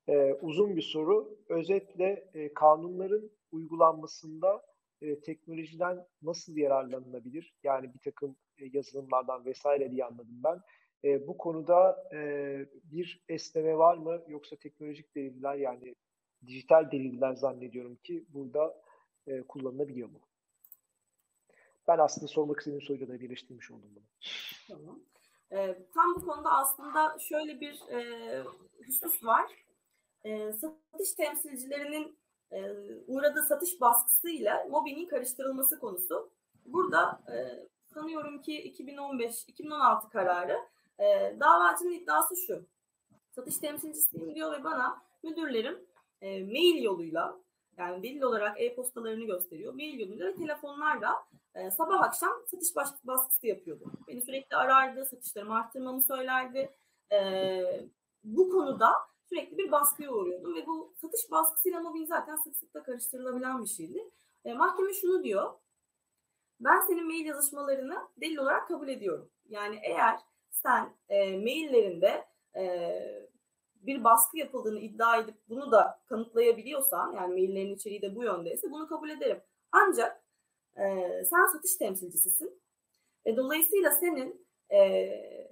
Speaker 2: E, uzun bir soru. Özetle e, kanunların uygulanmasında e, teknolojiden nasıl yararlanılabilir? Yani bir takım e, yazılımlardan vesaire diye anladım ben. E, bu konuda e, bir esneme var mı? Yoksa teknolojik deliller yani dijital deliller zannediyorum ki burada e, kullanılabiliyor mu? Ben aslında sormak istediğim soruyla da birleştirmiş oldum bunu.
Speaker 5: Tamam. E, tam bu konuda aslında şöyle bir e, husus var. E, satış temsilcilerinin e, uğradığı satış baskısıyla mobbingin karıştırılması konusu. Burada e, sanıyorum ki 2015-2016 kararı e, davacının iddiası şu. Satış temsilcisiyim diyor ve bana müdürlerim e, mail yoluyla yani delil olarak e-postalarını gösteriyor. Mail yoluyla ve telefonlarla e, sabah akşam satış baskısı yapıyordu. Beni sürekli arardı, satışlarımı arttırmamı söylerdi. E, bu konuda sürekli bir baskıya uğruyordum ve bu satış baskısıyla mobbing zaten sık sık da karıştırılabilen bir şeydi. E, mahkeme şunu diyor, ben senin mail yazışmalarını delil olarak kabul ediyorum. Yani eğer sen e, maillerinde e, bir baskı yapıldığını iddia edip bunu da kanıtlayabiliyorsan yani maillerin içeriği de bu yöndeyse bunu kabul ederim. Ancak e, sen satış temsilcisisin. E, dolayısıyla senin e,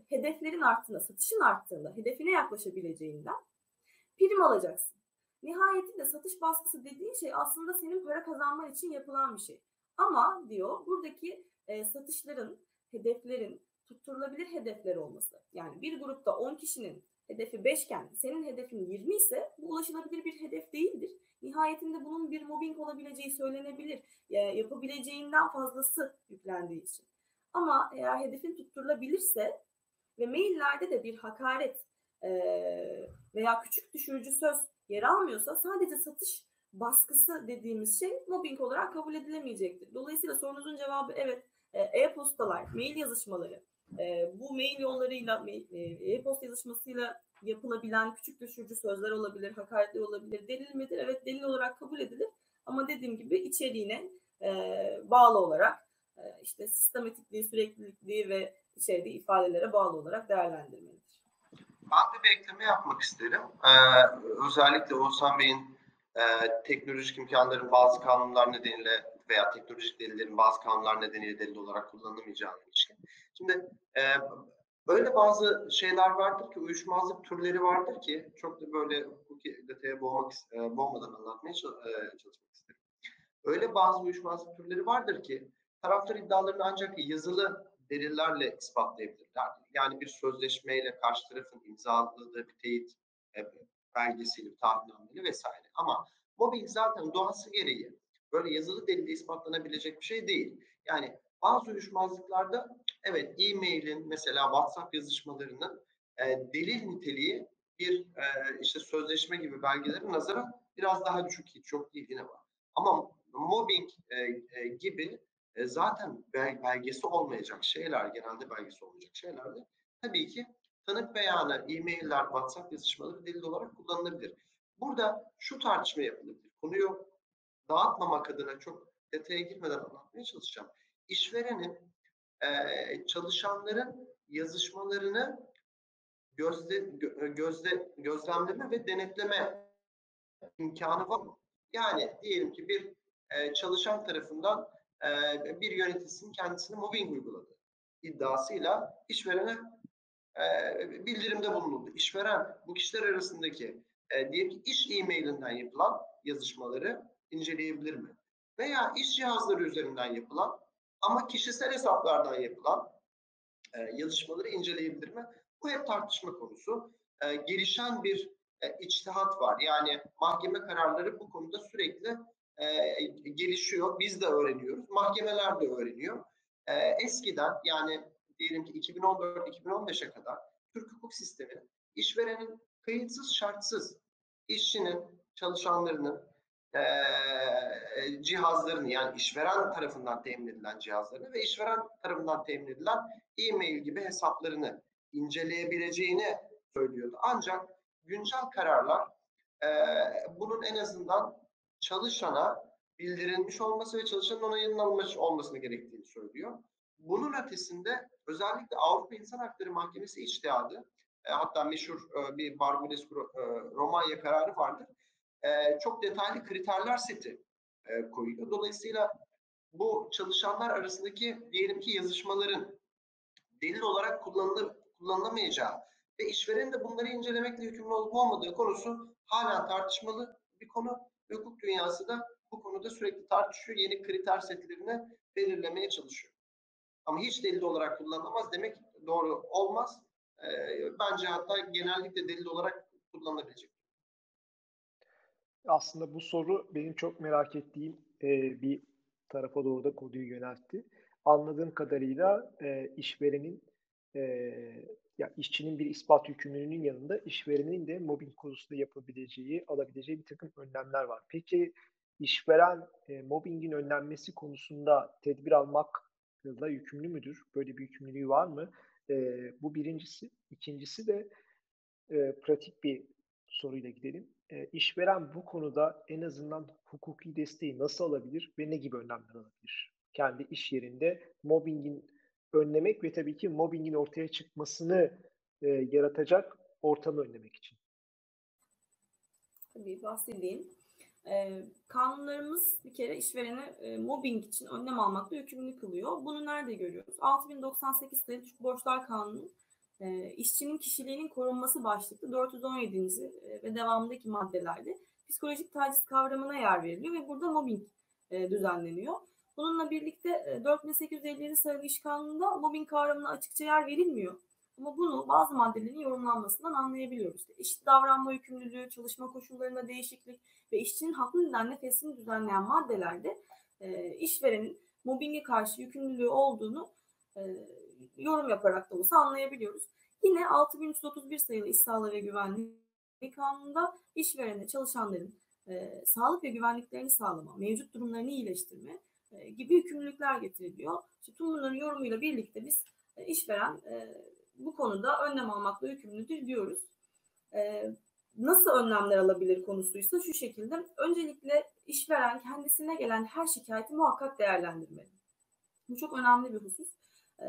Speaker 5: hedeflerin arttığında, satışın arttığında, hedefine yaklaşabileceğinden prim alacaksın. Nihayetinde satış baskısı dediğin şey aslında senin para kazanman için yapılan bir şey. Ama diyor buradaki e, satışların, hedeflerin tutturulabilir hedefler olması. Yani bir grupta 10 kişinin hedefi 5 iken senin hedefin 20 ise bu ulaşılabilir bir hedef değildir. Nihayetinde bunun bir mobbing olabileceği söylenebilir. Yapabileceğinden fazlası yüklendiği için. Ama eğer hedefin tutturulabilirse ve maillerde de bir hakaret veya küçük düşürücü söz yer almıyorsa sadece satış baskısı dediğimiz şey mobbing olarak kabul edilemeyecektir. Dolayısıyla sorunuzun cevabı evet e-postalar, mail yazışmaları, e, bu mail yollarıyla, e-posta yazışmasıyla yapılabilen küçük düşürücü sözler olabilir, hakaretler olabilir. Delil midir? Evet delil olarak kabul edilir. Ama dediğim gibi içeriğine e, bağlı olarak e, işte sistematikliği, süreklilikliği ve içerdiği ifadelere bağlı olarak değerlendirmelidir.
Speaker 4: Ben de bir ekleme yapmak isterim. Ee, özellikle Oğuzhan Bey'in e, teknolojik imkanların bazı kanunlar nedeniyle veya teknolojik delillerin bazı kanunlar nedeniyle delil olarak kullanılamayacağına ilişkin. Şimdi e, böyle bazı şeyler vardır ki, uyuşmazlık türleri vardır ki çok da böyle hukuki detaya boğmak, e, boğmadan anlatmaya e, çalışmak isterim. Öyle bazı uyuşmazlık türleri vardır ki taraftar iddialarını ancak yazılı delillerle ispatlayabilirler. Yani bir sözleşmeyle karşı tarafın imzaladığı bir teyit e, belgesiyle, taahhütnameyle vesaire. Ama mobbing zaten doğası gereği böyle yazılı delilde ispatlanabilecek bir şey değil. Yani bazı uyuşmazlıklarda evet e-mailin mesela WhatsApp yazışmalarının e, delil niteliği bir e, işte sözleşme gibi belgelerin nazara biraz daha düşük hiç çok değil yine var. Ama mobbing e, e, gibi e, zaten bel, belgesi olmayacak şeyler, genelde belgesi olmayacak şeylerde tabii ki tanık beyanı, e-mailler, WhatsApp yazışmaları delil olarak kullanılabilir. Burada şu tartışma yapılabilir. Konuyu dağıtmamak adına çok detaya girmeden anlatmaya çalışacağım. İşverenin e, çalışanların yazışmalarını gözle, gözle, gözlemleme ve denetleme imkanı var mı? Yani diyelim ki bir e, çalışan tarafından e, bir yöneticisinin kendisine mobbing uyguladı iddiasıyla işverene e, bildirimde bulunuldu. İşveren bu kişiler arasındaki e, diyelim ki iş e-mailinden yapılan yazışmaları inceleyebilir mi? Veya iş cihazları üzerinden yapılan ama kişisel hesaplardan yapılan e, yazışmaları inceleyebilir mi? Bu hep tartışma konusu. E, gelişen bir e, içtihat var. Yani mahkeme kararları bu konuda sürekli e, gelişiyor. Biz de öğreniyoruz. Mahkemeler de öğreniyor. E, eskiden yani diyelim ki 2014-2015'e kadar Türk hukuk sistemi işverenin kayıtsız şartsız işçinin, çalışanlarının e, cihazlarını yani işveren tarafından temin edilen cihazlarını ve işveren tarafından temin edilen e-mail gibi hesaplarını inceleyebileceğini söylüyordu. Ancak güncel kararlar e, bunun en azından çalışana bildirilmiş olması ve çalışanın onayının alınmış olmasını gerektiğini söylüyor. Bunun ötesinde özellikle Avrupa İnsan Hakları Mahkemesi içtihadı, e, hatta meşhur e, bir Barbulescu e, Romanya kararı vardır. Çok detaylı kriterler seti koyuyor. Dolayısıyla bu çalışanlar arasındaki diyelim ki yazışmaların delil olarak kullanılır, kullanılamayacağı ve işverenin de bunları incelemekle yükümlü olup olmadığı konusu hala tartışmalı bir konu. Hukuk dünyası da bu konuda sürekli tartışıyor. Yeni kriter setlerini belirlemeye çalışıyor. Ama hiç delil olarak kullanılamaz demek doğru olmaz. Bence hatta genellikle delil olarak kullanılabilecek.
Speaker 2: Aslında bu soru benim çok merak ettiğim e, bir tarafa doğru da konuyu yöneltti. Anladığım kadarıyla e, işverenin e, ya işçinin bir ispat yükümlülüğünün yanında işverenin de mobbing konusunda yapabileceği, alabileceği bir takım önlemler var. Peki işveren e, mobbingin önlenmesi konusunda tedbir almakla yükümlü müdür? Böyle bir yükümlülüğü var mı? E, bu birincisi. İkincisi de e, pratik bir soruyla gidelim. E, işveren bu konuda en azından hukuki desteği nasıl alabilir ve ne gibi önlemler alabilir? Kendi iş yerinde mobbingin önlemek ve tabii ki mobbingin ortaya çıkmasını e, yaratacak ortamı önlemek için.
Speaker 5: Tabii bahsedeyim. E, kanunlarımız bir kere işverene e, mobbing için önlem almakla yükümlü kılıyor. Bunu nerede görüyoruz? 6098 sayılı Borçlar Kanunu e, işçinin kişiliğinin korunması başlıklı 417. E, ve devamındaki maddelerde psikolojik taciz kavramına yer veriliyor ve burada mobbing e, düzenleniyor. Bununla birlikte e, 4857 sayılı iş kanununda mobbing kavramına açıkça yer verilmiyor. Ama bunu bazı maddelerin yorumlanmasından anlayabiliyoruz. İşte eşit davranma yükümlülüğü, çalışma koşullarında değişiklik ve işçinin haklı nedenle feslini düzenleyen maddelerde e, işverenin mobbinge karşı yükümlülüğü olduğunu e, yorum yaparak da olsa anlayabiliyoruz. Yine 6331 sayılı İş Sağlığı ve Güvenliği Kanunu'nda işverene çalışanların e, sağlık ve güvenliklerini sağlama, mevcut durumlarını iyileştirme e, gibi yükümlülükler getiriliyor. İşte bunların yorumuyla birlikte biz e, işveren e, bu konuda önlem almakla yükümlüdür diyoruz. E, nasıl önlemler alabilir konusuysa şu şekilde. Öncelikle işveren kendisine gelen her şikayeti muhakkak değerlendirmeli. Bu çok önemli bir husus. E,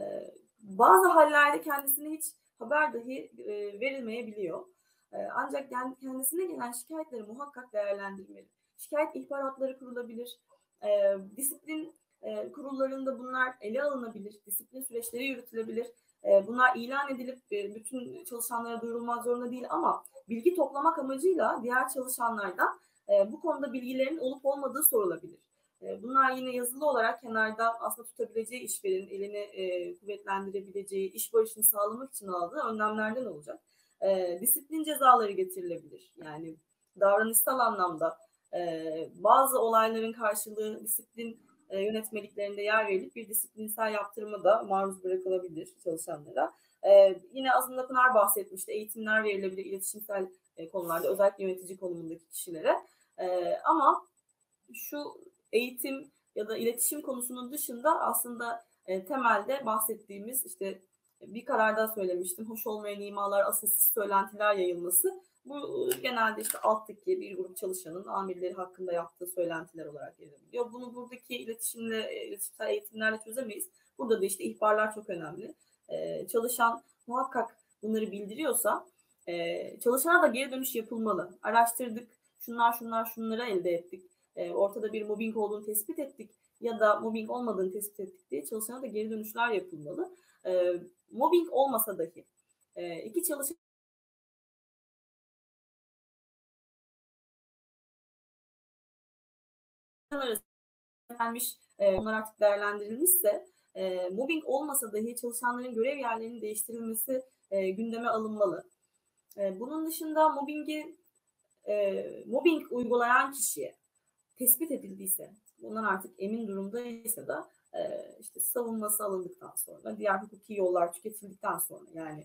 Speaker 5: bazı hallerde kendisine hiç haber dahi e, verilmeyebiliyor. E, ancak kendisine gelen şikayetleri muhakkak değerlendirmeli. Şikayet ihbaratları kurulabilir. E, disiplin e, kurullarında bunlar ele alınabilir. Disiplin süreçleri yürütülebilir. E, bunlar ilan edilip e, bütün çalışanlara duyurulmak zorunda değil ama bilgi toplamak amacıyla diğer çalışanlardan e, bu konuda bilgilerin olup olmadığı sorulabilir. E, bunlar yine yazılı olarak kenarda aslında tutabileceği işverenin elini e, kuvvetlendirebileceği, iş barışını sağlamak için aldığı önlemlerden olacak. E, disiplin cezaları getirilebilir. Yani davranışsal anlamda e, bazı olayların karşılığı disiplin e, yönetmeliklerinde yer verilip bir disiplinsel yaptırıma da maruz bırakılabilir çalışanlara. E, yine önce Pınar bahsetmişti. Eğitimler verilebilir iletişimsel e, konularda özellikle yönetici konumundaki kişilere. E, ama şu eğitim ya da iletişim konusunun dışında aslında e, temelde bahsettiğimiz işte bir kararda söylemiştim. Hoş olmayan imalar, asılsız söylentiler yayılması. Bu genelde işte alttaki bir grup çalışanın amirleri hakkında yaptığı söylentiler olarak yazılıyor. Bunu buradaki iletişimle, iletişimsel eğitimlerle çözemeyiz. Burada da işte ihbarlar çok önemli. Ee, çalışan muhakkak bunları bildiriyorsa e, çalışana da geri dönüş yapılmalı. Araştırdık, şunlar şunlar şunları elde ettik. E, ortada bir mobbing olduğunu tespit ettik ya da mobbing olmadığını tespit ettik diye çalışana da geri dönüşler yapılmalı. E, mobbing olmasa dahi e, iki çalışan arası gelmiş, e, onlar artık değerlendirilmişse e, mobbing olmasa dahi çalışanların görev yerlerinin değiştirilmesi e, gündeme alınmalı. E, bunun dışında mobbingi e, mobbing uygulayan kişiye tespit edildiyse, bundan artık emin durumdaysa da e, işte savunması alındıktan sonra, diğer hukuki yollar tüketildikten sonra yani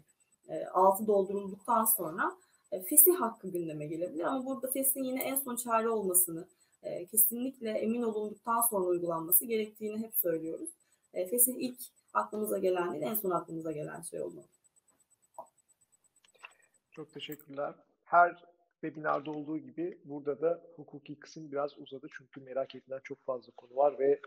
Speaker 5: e, altı doldurulduktan sonra e, fesih hakkı gündeme gelebilir. Ama burada fesihin yine en son çare olmasını, e, kesinlikle emin olunduktan sonra uygulanması gerektiğini hep söylüyoruz. E, fesih ilk aklımıza gelen değil, en son aklımıza gelen şey olmalı.
Speaker 2: Çok teşekkürler. Her webinarda olduğu gibi burada da hukuki kısım biraz uzadı. Çünkü merak edilen çok fazla konu var ve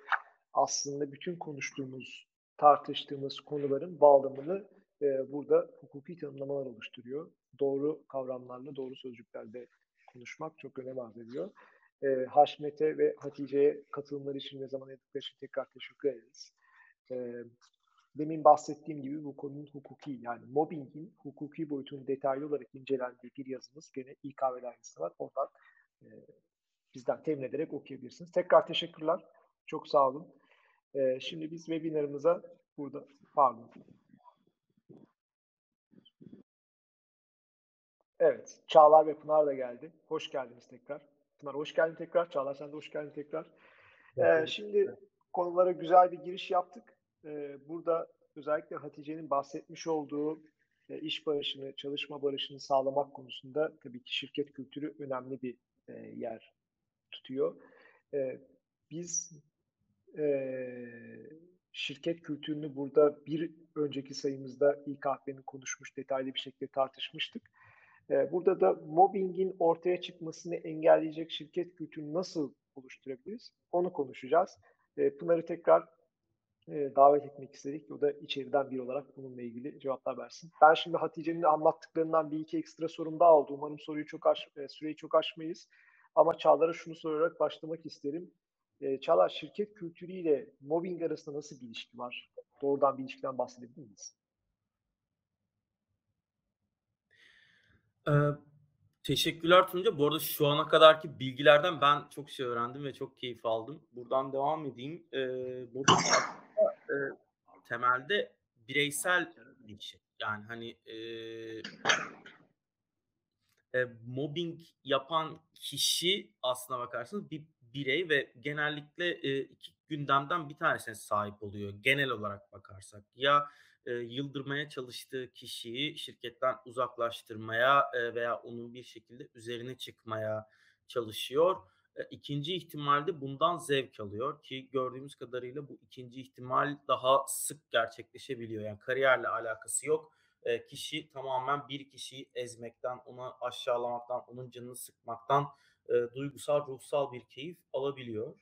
Speaker 2: aslında bütün konuştuğumuz, tartıştığımız konuların bağlamını e, burada hukuki tanımlamalar oluşturuyor. Doğru kavramlarla, doğru sözcüklerle konuşmak çok önem arz ediyor. E, Haşmet'e ve Hatice'ye katılımları için ve zaman ayırdıkları için tekrar teşekkür ederiz. E, demin bahsettiğim gibi bu konunun hukuki yani mobbingin hukuki boyutunun detaylı olarak incelendiği bir yazımız gene İKV dergisinde var. Oradan e, bizden temin ederek okuyabilirsiniz. Tekrar teşekkürler. Çok sağ olun. E, şimdi biz webinarımıza burada pardon. Evet, Çağlar ve Pınar da geldi. Hoş geldiniz tekrar. Pınar hoş geldin tekrar. Çağlar sen de hoş geldin tekrar. Ee, şimdi konulara güzel bir giriş yaptık. Ee, burada özellikle Hatice'nin bahsetmiş olduğu e, iş barışını, çalışma barışını sağlamak konusunda tabii ki şirket kültürü önemli bir e, yer tutuyor. E, biz e, şirket kültürünü burada bir önceki sayımızda İKP'nin konuşmuş, detaylı bir şekilde tartışmıştık. E, burada da mobbingin ortaya çıkmasını engelleyecek şirket kültürünü nasıl oluşturabiliriz? Onu konuşacağız. Pınar'ı tekrar e, davet etmek istedik. O da içeriden bir olarak bununla ilgili cevaplar versin. Ben şimdi Hatice'nin anlattıklarından bir iki ekstra sorum daha oldu. Umarım soruyu çok aş, e, süreyi çok aşmayız. Ama Çağlar'a şunu sorarak başlamak isterim. E, Çağlar, şirket kültürüyle mobbing arasında nasıl bir ilişki var? Doğrudan bir ilişkiden bahsedebilir miyiz?
Speaker 6: Ee, teşekkürler Tunca. Bu arada şu ana kadarki bilgilerden ben çok şey öğrendim ve çok keyif aldım. Buradan devam edeyim. Ee, e, temelde bireysel bir şey. Yani hani e, e, mobbing yapan kişi aslına bakarsanız bir birey ve genellikle e, iki gündemden bir tanesine sahip oluyor genel olarak bakarsak. Ya e, yıldırmaya çalıştığı kişiyi şirketten uzaklaştırmaya e, veya onun bir şekilde üzerine çıkmaya çalışıyor. E, ikinci ihtimalde bundan zevk alıyor ki gördüğümüz kadarıyla bu ikinci ihtimal daha sık gerçekleşebiliyor. Yani kariyerle alakası yok. E, kişi tamamen bir kişiyi ezmekten, onu aşağılamaktan, onun canını sıkmaktan e, duygusal, ruhsal bir keyif alabiliyor.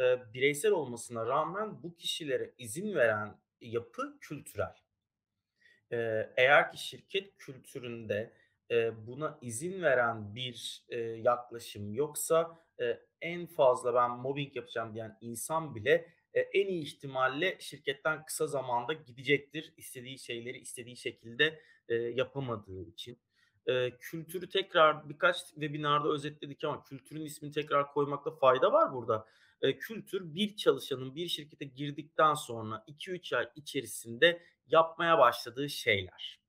Speaker 6: E, bireysel olmasına rağmen bu kişilere izin veren yapı kültürel. Eee, eğer ki şirket kültüründe, eee, buna izin veren bir, eee, yaklaşım yoksa, eee, en fazla ben mobbing yapacağım diyen insan bile, eee, en iyi ihtimalle şirketten kısa zamanda gidecektir istediği şeyleri istediği şekilde, eee, yapamadığı için. Eee, kültürü tekrar birkaç webinarda özetledik ama kültürün ismini tekrar koymakta fayda var burada. e, kültür bir çalışanın bir şirkete girdikten sonra 2-3 ay içerisinde yapmaya başladığı şeyler.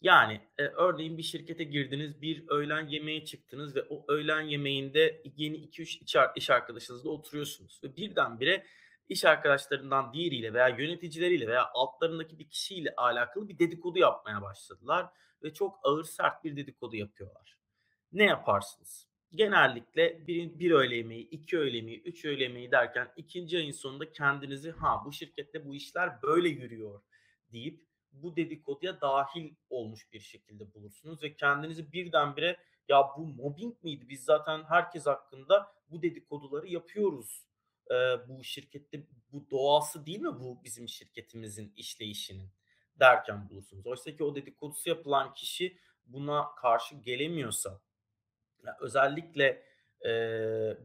Speaker 6: Yani e, örneğin bir şirkete girdiniz, bir öğlen yemeğe çıktınız ve o öğlen yemeğinde yeni 2-3 iş arkadaşınızla oturuyorsunuz. Ve birdenbire iş arkadaşlarından diğeriyle veya yöneticileriyle veya altlarındaki bir kişiyle alakalı bir dedikodu yapmaya başladılar. Ve çok ağır sert bir dedikodu yapıyorlar. Ne yaparsınız? Genellikle bir, bir öğle yemeği, iki öğle yemeği, üç öğle yemeği derken ikinci ayın sonunda kendinizi ha bu şirkette bu işler böyle yürüyor deyip bu dedikoduya dahil olmuş bir şekilde bulursunuz ve kendinizi birdenbire ya bu mobbing miydi? Biz zaten herkes hakkında bu dedikoduları yapıyoruz. Ee, bu şirkette bu doğası değil mi bu bizim şirketimizin işleyişinin derken bulursunuz. Oysa ki o dedikodusu yapılan kişi buna karşı gelemiyorsa yani özellikle e,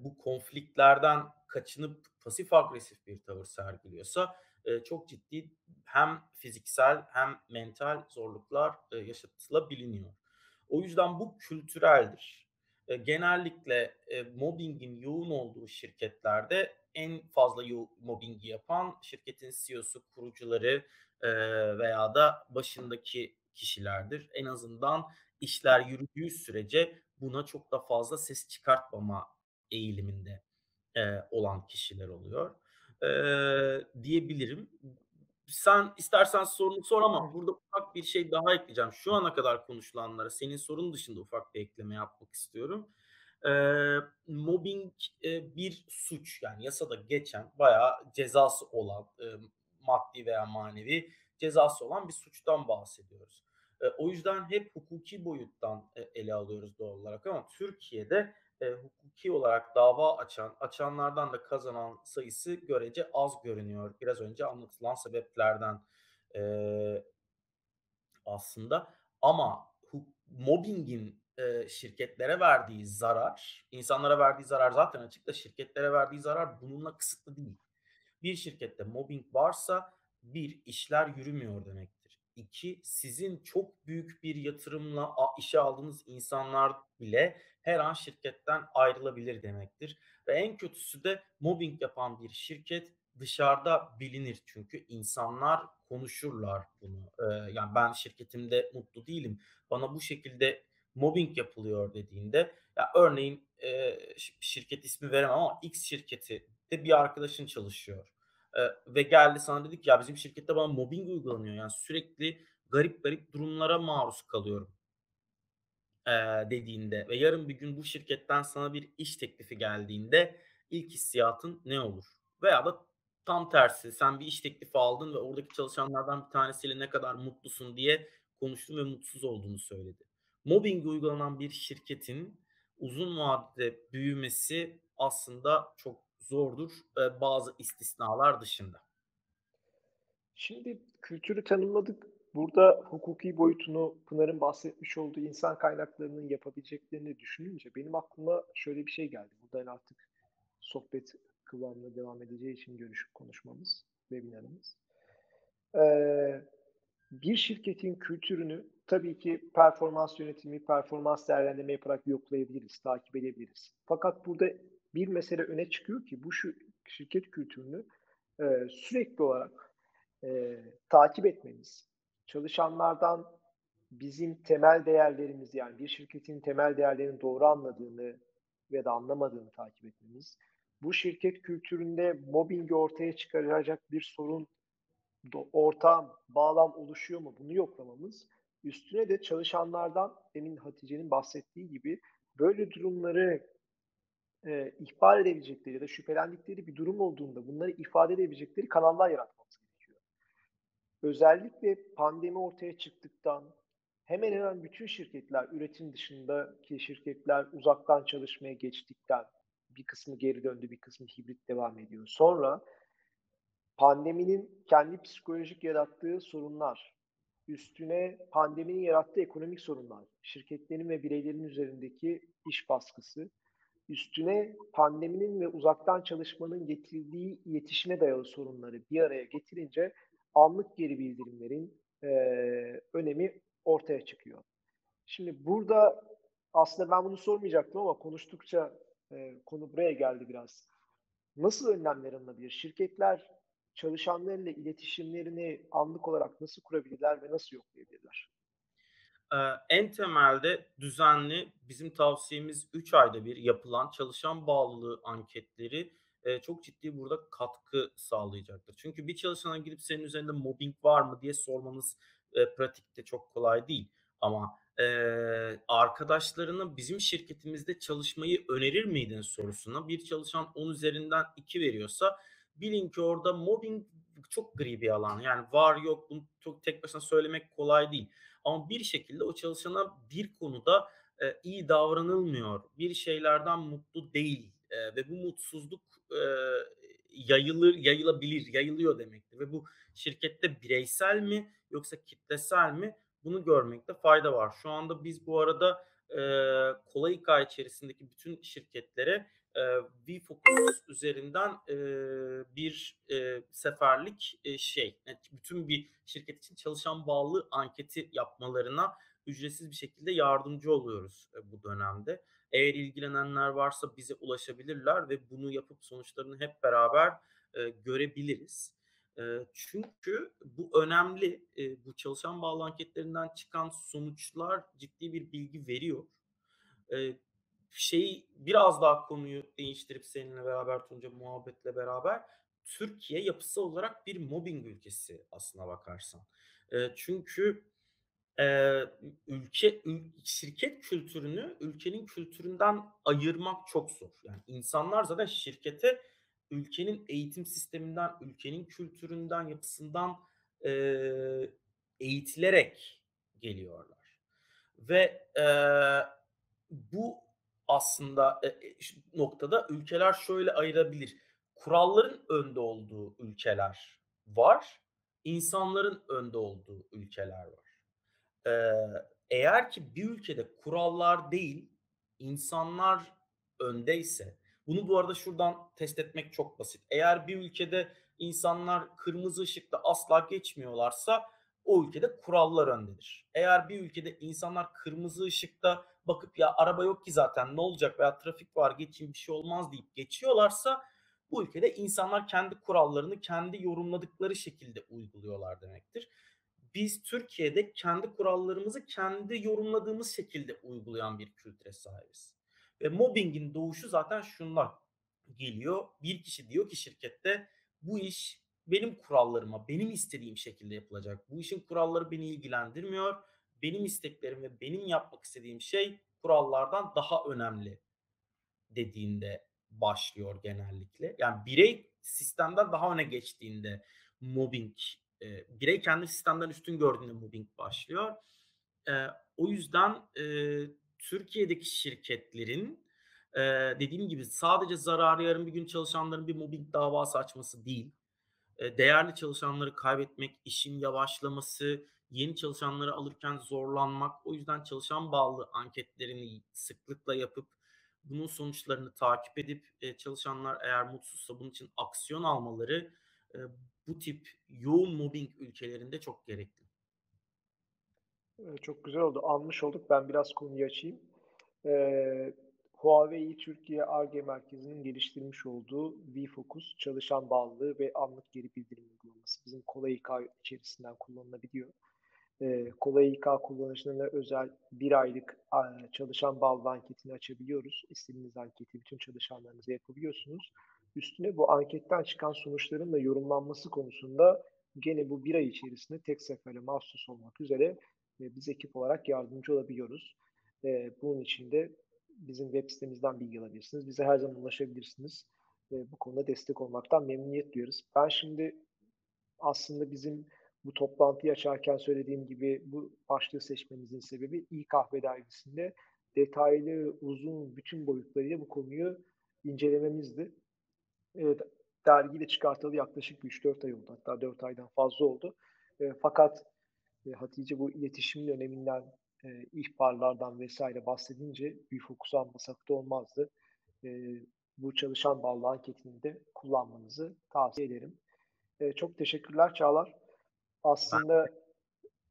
Speaker 6: bu konfliktlerden kaçınıp pasif agresif bir tavır sergiliyorsa çok ciddi hem fiziksel hem mental zorluklar e, yaşatılabiliyor. O yüzden bu kültüreldir. Genellikle mobbingin yoğun olduğu şirketlerde en fazla mobbingi yapan şirketin CEO'su, kurucuları veya da başındaki kişilerdir. En azından işler yürüdüğü sürece buna çok da fazla ses çıkartmama eğiliminde olan kişiler oluyor e, diyebilirim. Sen istersen sorunu sor ama burada ufak bir şey daha ekleyeceğim. Şu ana kadar konuşulanlara senin sorun dışında ufak bir ekleme yapmak istiyorum. E, mobbing e, bir suç yani yasada geçen bayağı cezası olan e, maddi veya manevi cezası olan bir suçtan bahsediyoruz. E, o yüzden hep hukuki boyuttan e, ele alıyoruz doğal olarak ama Türkiye'de e, hukuki olarak dava açan, açanlardan da kazanan sayısı görece az görünüyor. Biraz önce anlatılan sebeplerden e, aslında. Ama mobbingin e, şirketlere verdiği zarar, insanlara verdiği zarar zaten açık da şirketlere verdiği zarar bununla kısıtlı değil. Bir şirkette mobbing varsa bir işler yürümüyor demektir. İki, sizin çok büyük bir yatırımla işe aldığınız insanlar bile her an şirketten ayrılabilir demektir. Ve en kötüsü de mobbing yapan bir şirket dışarıda bilinir çünkü insanlar konuşurlar bunu. Ee, yani ben şirketimde mutlu değilim. Bana bu şekilde mobbing yapılıyor dediğinde ya örneğin e, şirket ismi veremem ama X şirketi de bir arkadaşın çalışıyor. E, ve geldi sana dedik ya bizim şirkette bana mobbing uygulanıyor. Yani sürekli garip garip durumlara maruz kalıyorum e, dediğinde ve yarın bir gün bu şirketten sana bir iş teklifi geldiğinde ilk hissiyatın ne olur? Veya da tam tersi sen bir iş teklifi aldın ve oradaki çalışanlardan bir tanesiyle ne kadar mutlusun diye konuştun ve mutsuz olduğunu söyledi. Mobbing uygulanan bir şirketin uzun vadede büyümesi aslında çok zordur bazı istisnalar dışında.
Speaker 2: Şimdi kültürü tanımladık. Burada hukuki boyutunu Pınar'ın bahsetmiş olduğu insan kaynaklarının yapabileceklerini düşününce benim aklıma şöyle bir şey geldi. Buradan artık sohbet kıvamına devam edeceği için görüşüp konuşmamız, webinarımız. Ee, bir şirketin kültürünü tabii ki performans yönetimi, performans değerlendirme yaparak yoklayabiliriz, takip edebiliriz. Fakat burada bir mesele öne çıkıyor ki bu şirket kültürünü e, sürekli olarak e, takip etmemiz, çalışanlardan bizim temel değerlerimiz yani bir şirketin temel değerlerini doğru anladığını ve da anlamadığını takip etmemiz, bu şirket kültüründe mobbingi ortaya çıkaracak bir sorun, ortam, bağlam oluşuyor mu bunu yoklamamız, üstüne de çalışanlardan demin Hatice'nin bahsettiği gibi böyle durumları e, ihbar edebilecekleri ya da şüphelendikleri bir durum olduğunda bunları ifade edebilecekleri kanallar gerekiyor. Özellikle pandemi ortaya çıktıktan hemen hemen bütün şirketler, üretim dışındaki şirketler uzaktan çalışmaya geçtikten bir kısmı geri döndü, bir kısmı hibrit devam ediyor. Sonra pandeminin kendi psikolojik yarattığı sorunlar, üstüne pandeminin yarattığı ekonomik sorunlar, şirketlerin ve bireylerin üzerindeki iş baskısı, üstüne pandeminin ve uzaktan çalışmanın getirdiği iletişime dayalı sorunları bir araya getirince anlık geri bildirimlerin e, önemi ortaya çıkıyor. Şimdi burada aslında ben bunu sormayacaktım ama konuştukça e, konu buraya geldi biraz. nasıl önlemler alınabilir? Şirketler çalışanlarıyla iletişimlerini anlık olarak nasıl kurabilirler ve nasıl yoklayabilirler?
Speaker 6: Ee, en temelde düzenli bizim tavsiyemiz 3 ayda bir yapılan çalışan bağlılığı anketleri e, çok ciddi burada katkı sağlayacaktır. Çünkü bir çalışana gidip senin üzerinde mobbing var mı diye sormanız e, pratikte çok kolay değil. Ama e, arkadaşlarına bizim şirketimizde çalışmayı önerir miydin sorusuna bir çalışan 10 üzerinden 2 veriyorsa bilin ki orada mobbing çok gri bir alan. Yani var yok bunu çok tek başına söylemek kolay değil. Ama bir şekilde o çalışana bir konuda e, iyi davranılmıyor. Bir şeylerden mutlu değil e, ve bu mutsuzluk e, yayılır, yayılabilir, yayılıyor demektir. Ve bu şirkette bireysel mi yoksa kitlesel mi bunu görmekte fayda var. Şu anda biz bu arada e, kolay hikaye içerisindeki bütün şirketlere e, VFocus üzerinden e, bir e, seferlik e, şey, yani bütün bir şirket için çalışan bağlı anketi yapmalarına ücretsiz bir şekilde yardımcı oluyoruz e, bu dönemde. Eğer ilgilenenler varsa bize ulaşabilirler ve bunu yapıp sonuçlarını hep beraber e, görebiliriz. E, çünkü bu önemli. E, bu çalışan bağlı anketlerinden çıkan sonuçlar ciddi bir bilgi veriyor. E, şeyi biraz daha konuyu değiştirip seninle beraber Tunca muhabbetle beraber Türkiye yapısı olarak bir mobbing ülkesi aslına bakarsan. E, çünkü e, ülke ül, şirket kültürünü ülkenin kültüründen ayırmak çok zor. Yani insanlar zaten şirkete ülkenin eğitim sisteminden, ülkenin kültüründen, yapısından e, eğitilerek geliyorlar. Ve e, bu aslında e, noktada ülkeler şöyle ayırabilir. Kuralların önde olduğu ülkeler var, insanların önde olduğu ülkeler var. Eğer ki bir ülkede kurallar değil, insanlar öndeyse, bunu bu arada şuradan test etmek çok basit. Eğer bir ülkede insanlar kırmızı ışıkta asla geçmiyorlarsa o ülkede kurallar öndedir. Eğer bir ülkede insanlar kırmızı ışıkta bakıp ya araba yok ki zaten ne olacak veya trafik var geçeyim bir şey olmaz deyip geçiyorlarsa bu ülkede insanlar kendi kurallarını kendi yorumladıkları şekilde uyguluyorlar demektir. Biz Türkiye'de kendi kurallarımızı kendi yorumladığımız şekilde uygulayan bir kültüre sahibiz. Ve mobbingin doğuşu zaten şundan geliyor. Bir kişi diyor ki şirkette bu iş benim kurallarıma, benim istediğim şekilde yapılacak. Bu işin kuralları beni ilgilendirmiyor. Benim isteklerim ve benim yapmak istediğim şey kurallardan daha önemli dediğinde başlıyor genellikle. Yani birey sistemden daha öne geçtiğinde mobbing, e, birey kendi sistemden üstün gördüğünde mobbing başlıyor. E, o yüzden e, Türkiye'deki şirketlerin e, dediğim gibi sadece zararı yarın bir gün çalışanların bir mobbing davası açması değil değerli çalışanları kaybetmek, işin yavaşlaması, yeni çalışanları alırken zorlanmak. O yüzden çalışan bağlı anketlerini sıklıkla yapıp bunun sonuçlarını takip edip çalışanlar eğer mutsuzsa bunun için aksiyon almaları bu tip yoğun mobbing ülkelerinde çok gerekli.
Speaker 2: Çok güzel oldu. Almış olduk. Ben biraz konuyu açayım. Ee, Huawei Türkiye ARGE Merkezi'nin geliştirmiş olduğu vFocus çalışan bağlılığı ve anlık geri bildirim uygulaması bizim Kolay İK içerisinden kullanılabiliyor. Ee, Kolay İK kullanıcılarına özel bir aylık çalışan bağlı anketini açabiliyoruz. İstediğiniz anketi bütün çalışanlarınıza yapabiliyorsunuz. Üstüne bu anketten çıkan sonuçların da yorumlanması konusunda gene bu bir ay içerisinde tek sefere mahsus olmak üzere e, biz ekip olarak yardımcı olabiliyoruz. E, bunun için de bizim web sitemizden bilgi alabilirsiniz. Bize her zaman ulaşabilirsiniz. E, bu konuda destek olmaktan memnuniyet duyuyoruz. Ben şimdi aslında bizim bu toplantıyı açarken söylediğim gibi bu başlığı seçmemizin sebebi İyi Kahve Dergisi'nde detaylı, uzun, bütün boyutlarıyla bu konuyu incelememizdi. Evet, dergi de çıkartılı yaklaşık 3-4 ay oldu. Hatta 4 aydan fazla oldu. E, fakat e, Hatice bu iletişimin öneminden e, ihbarlardan vesaire bahsedince bir fokus almasak da olmazdı. E, bu çalışan bağlı anketini de kullanmanızı tavsiye ederim. E, çok teşekkürler Çağlar. Aslında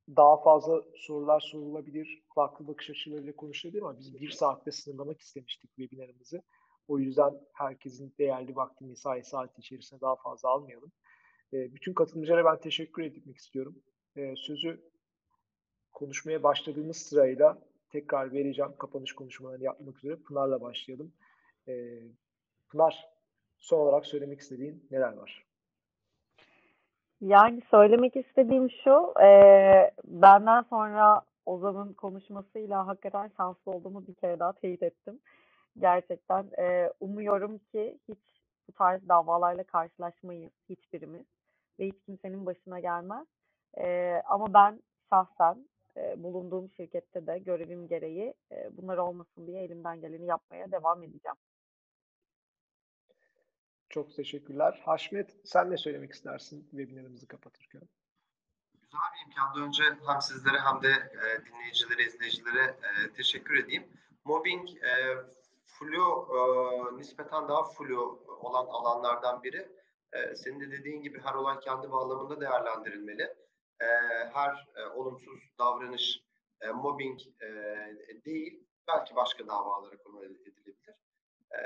Speaker 2: daha fazla sorular sorulabilir, farklı bakış açılarıyla konuşulabilir ama biz bir saatte sınırlamak istemiştik webinarımızı. O yüzden herkesin değerli vakti mesai saati içerisinde daha fazla almayalım. E, bütün katılımcılara ben teşekkür etmek istiyorum. E, sözü konuşmaya başladığımız sırayla tekrar vereceğim. Kapanış konuşmalarını yapmak üzere Pınar'la başlayalım. E, Pınar, son olarak söylemek istediğin neler var?
Speaker 3: Yani söylemek istediğim şu, e, benden sonra Ozan'ın konuşmasıyla hakikaten şanslı olduğumu bir kere daha teyit ettim. Gerçekten e, umuyorum ki hiç bu tarz davalarla karşılaşmayız hiçbirimiz ve hiç kimsenin başına gelmez. E, ama ben şahsen e, bulunduğum şirkette de görevim gereği e, bunlar olmasın diye elimden geleni yapmaya devam edeceğim.
Speaker 2: Çok teşekkürler. Haşmet sen ne söylemek istersin webinarımızı kapatırken?
Speaker 4: Güzel bir imkandan önce hem sizlere hem de e, dinleyicilere, izleyicilere e, teşekkür edeyim. Mobbing e, flu, e, nispeten daha flu olan alanlardan biri. E, senin de dediğin gibi her olay kendi bağlamında değerlendirilmeli. E, her e, olumsuz davranış e, mobbing e, değil, belki başka davalara konu edilebilir. E,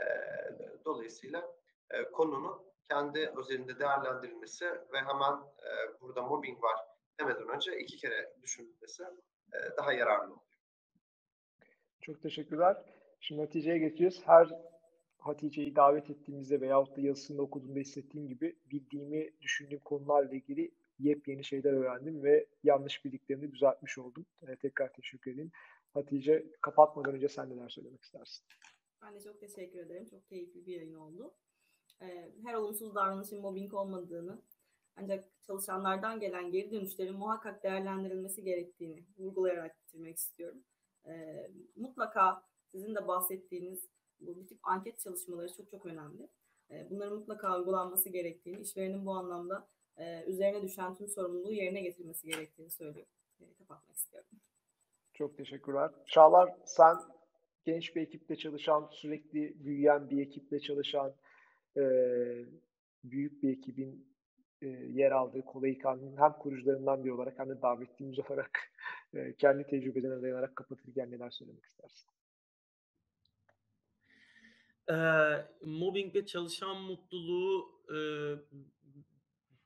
Speaker 4: dolayısıyla e, konunun kendi özelinde değerlendirilmesi ve hemen e, burada mobbing var demeden önce iki kere düşünülmesi e, daha yararlı oluyor.
Speaker 2: Çok teşekkürler. Şimdi Hatice'ye geçeceğiz. Her Hatice'yi davet ettiğimizde veyahut da yazısında okuduğumda hissettiğim gibi bildiğimi düşündüğüm konularla ilgili yepyeni şeyler öğrendim ve yanlış bildiklerimi düzeltmiş oldum. Ee, tekrar teşekkür edeyim. Hatice kapatmadan önce sen neler söylemek istersin?
Speaker 5: Ben de çok teşekkür ederim. Çok keyifli bir yayın oldu. Ee, her olumsuz davranışın mobbing olmadığını ancak çalışanlardan gelen geri dönüşlerin muhakkak değerlendirilmesi gerektiğini vurgulayarak bitirmek istiyorum. Ee, mutlaka sizin de bahsettiğiniz bu tip anket çalışmaları çok çok önemli. Ee, bunların mutlaka uygulanması gerektiğini, işverenin bu anlamda e, üzerine düşen tüm sorumluluğu yerine getirmesi gerektiğini söylüyorum. E, kapatmak istiyorum.
Speaker 2: Çok teşekkürler. Çağlar sen genç bir ekiple çalışan, sürekli büyüyen bir ekiple çalışan, e, büyük bir ekibin e, yer aldığı Kolayıkan'ın hem kurucularından biri olarak hem de davetlimiz olarak e, kendi tecrübelerine dayanarak kapatırken neler söylemek istersin?
Speaker 6: E, mobbing ve çalışan mutluluğu e,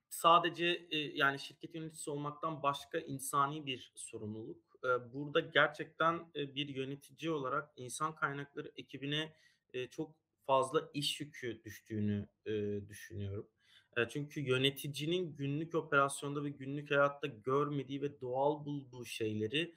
Speaker 6: sadece e, yani şirket yöneticisi olmaktan başka insani bir sorumluluk. E, burada gerçekten e, bir yönetici olarak insan kaynakları ekibine e, çok fazla iş yükü düştüğünü e, düşünüyorum. E, çünkü yöneticinin günlük operasyonda ve günlük hayatta görmediği ve doğal bulduğu şeyleri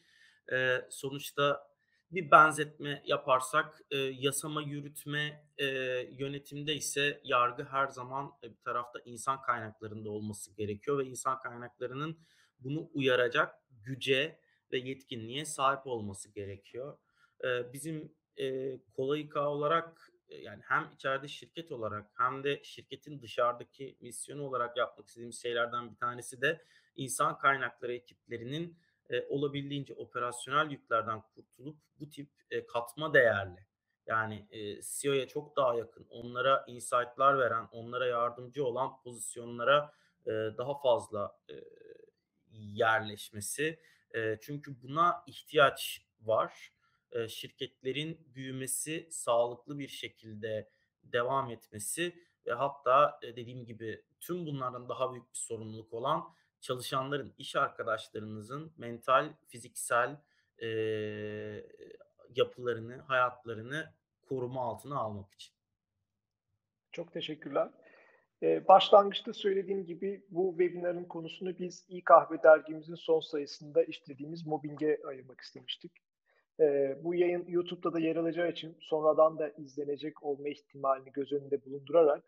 Speaker 6: e, sonuçta bir benzetme yaparsak e, yasama yürütme e, yönetimde ise yargı her zaman e, bir tarafta insan kaynaklarında olması gerekiyor ve insan kaynaklarının bunu uyaracak güce ve yetkinliğe sahip olması gerekiyor. E, bizim e, Kolayika olarak yani hem içeride şirket olarak hem de şirketin dışarıdaki misyonu olarak yapmak istediğimiz şeylerden bir tanesi de insan kaynakları ekiplerinin e, olabildiğince operasyonel yüklerden kurtulup bu tip e, katma değerli yani e, CEO'ya çok daha yakın, onlara insight'lar veren, onlara yardımcı olan pozisyonlara e, daha fazla e, yerleşmesi. E, çünkü buna ihtiyaç var şirketlerin büyümesi, sağlıklı bir şekilde devam etmesi ve hatta dediğim gibi tüm bunlardan daha büyük bir sorumluluk olan çalışanların, iş arkadaşlarınızın mental, fiziksel e, yapılarını, hayatlarını koruma altına almak için.
Speaker 2: Çok teşekkürler. Ee, başlangıçta söylediğim gibi bu webinarın konusunu biz İyi Kahve dergimizin son sayısında işlediğimiz mobbinge ayırmak istemiştik. E, bu yayın YouTube'da da yer alacağı için sonradan da izlenecek olma ihtimalini göz önünde bulundurarak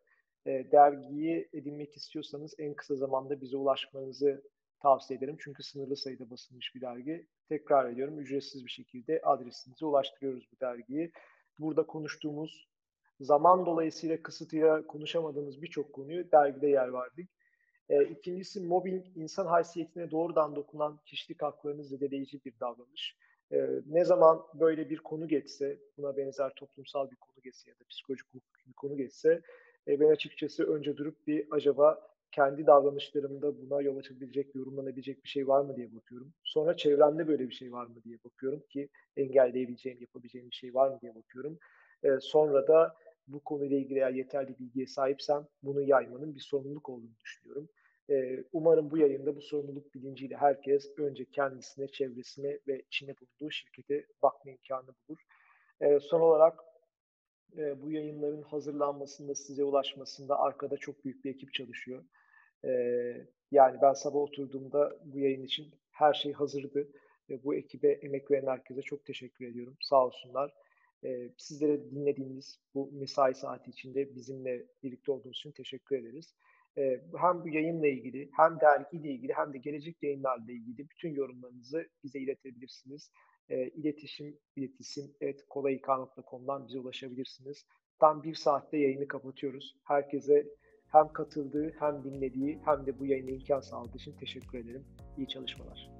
Speaker 2: e, dergiyi edinmek istiyorsanız en kısa zamanda bize ulaşmanızı tavsiye ederim. Çünkü sınırlı sayıda basılmış bir dergi. Tekrar ediyorum ücretsiz bir şekilde adresinize ulaştırıyoruz bu dergiyi. Burada konuştuğumuz zaman dolayısıyla kısıtıyla konuşamadığımız birçok konuyu dergide yer verdik. E, ikincisi mobbing insan haysiyetine doğrudan dokunan kişilik haklarını zedeleyici bir davranış. E, ne zaman böyle bir konu geçse, buna benzer toplumsal bir konu geçse ya da psikolojik bir konu geçse, e, ben açıkçası önce durup bir acaba kendi davranışlarımda buna yol açabilecek, yorumlanabilecek bir şey var mı diye bakıyorum. Sonra çevremde böyle bir şey var mı diye bakıyorum ki engelleyebileceğim, yapabileceğim bir şey var mı diye bakıyorum. E, sonra da bu konuyla ilgili eğer yeterli bilgiye sahipsem bunu yaymanın bir sorumluluk olduğunu düşünüyorum. Ee, umarım bu yayında bu sorumluluk bilinciyle herkes önce kendisine, çevresine ve içinde bulunduğu şirkete bakma imkanı bulur. Ee, son olarak bu yayınların hazırlanmasında, size ulaşmasında arkada çok büyük bir ekip çalışıyor. Yani ben sabah oturduğumda bu yayın için her şey hazırdı. Bu ekibe emek veren herkese çok teşekkür ediyorum. Sağ olsunlar. Sizlere dinlediğiniz bu mesai saati içinde bizimle birlikte olduğunuz için teşekkür ederiz. Hem bu yayınla ilgili hem dergiyle ilgili hem de gelecek yayınlarla ilgili bütün yorumlarınızı bize iletebilirsiniz. E, iletişim, iletişim et kolayik.com'dan bize ulaşabilirsiniz. Tam bir saatte yayını kapatıyoruz. Herkese hem katıldığı hem dinlediği hem de bu yayına imkan sağladığı için teşekkür ederim. İyi çalışmalar.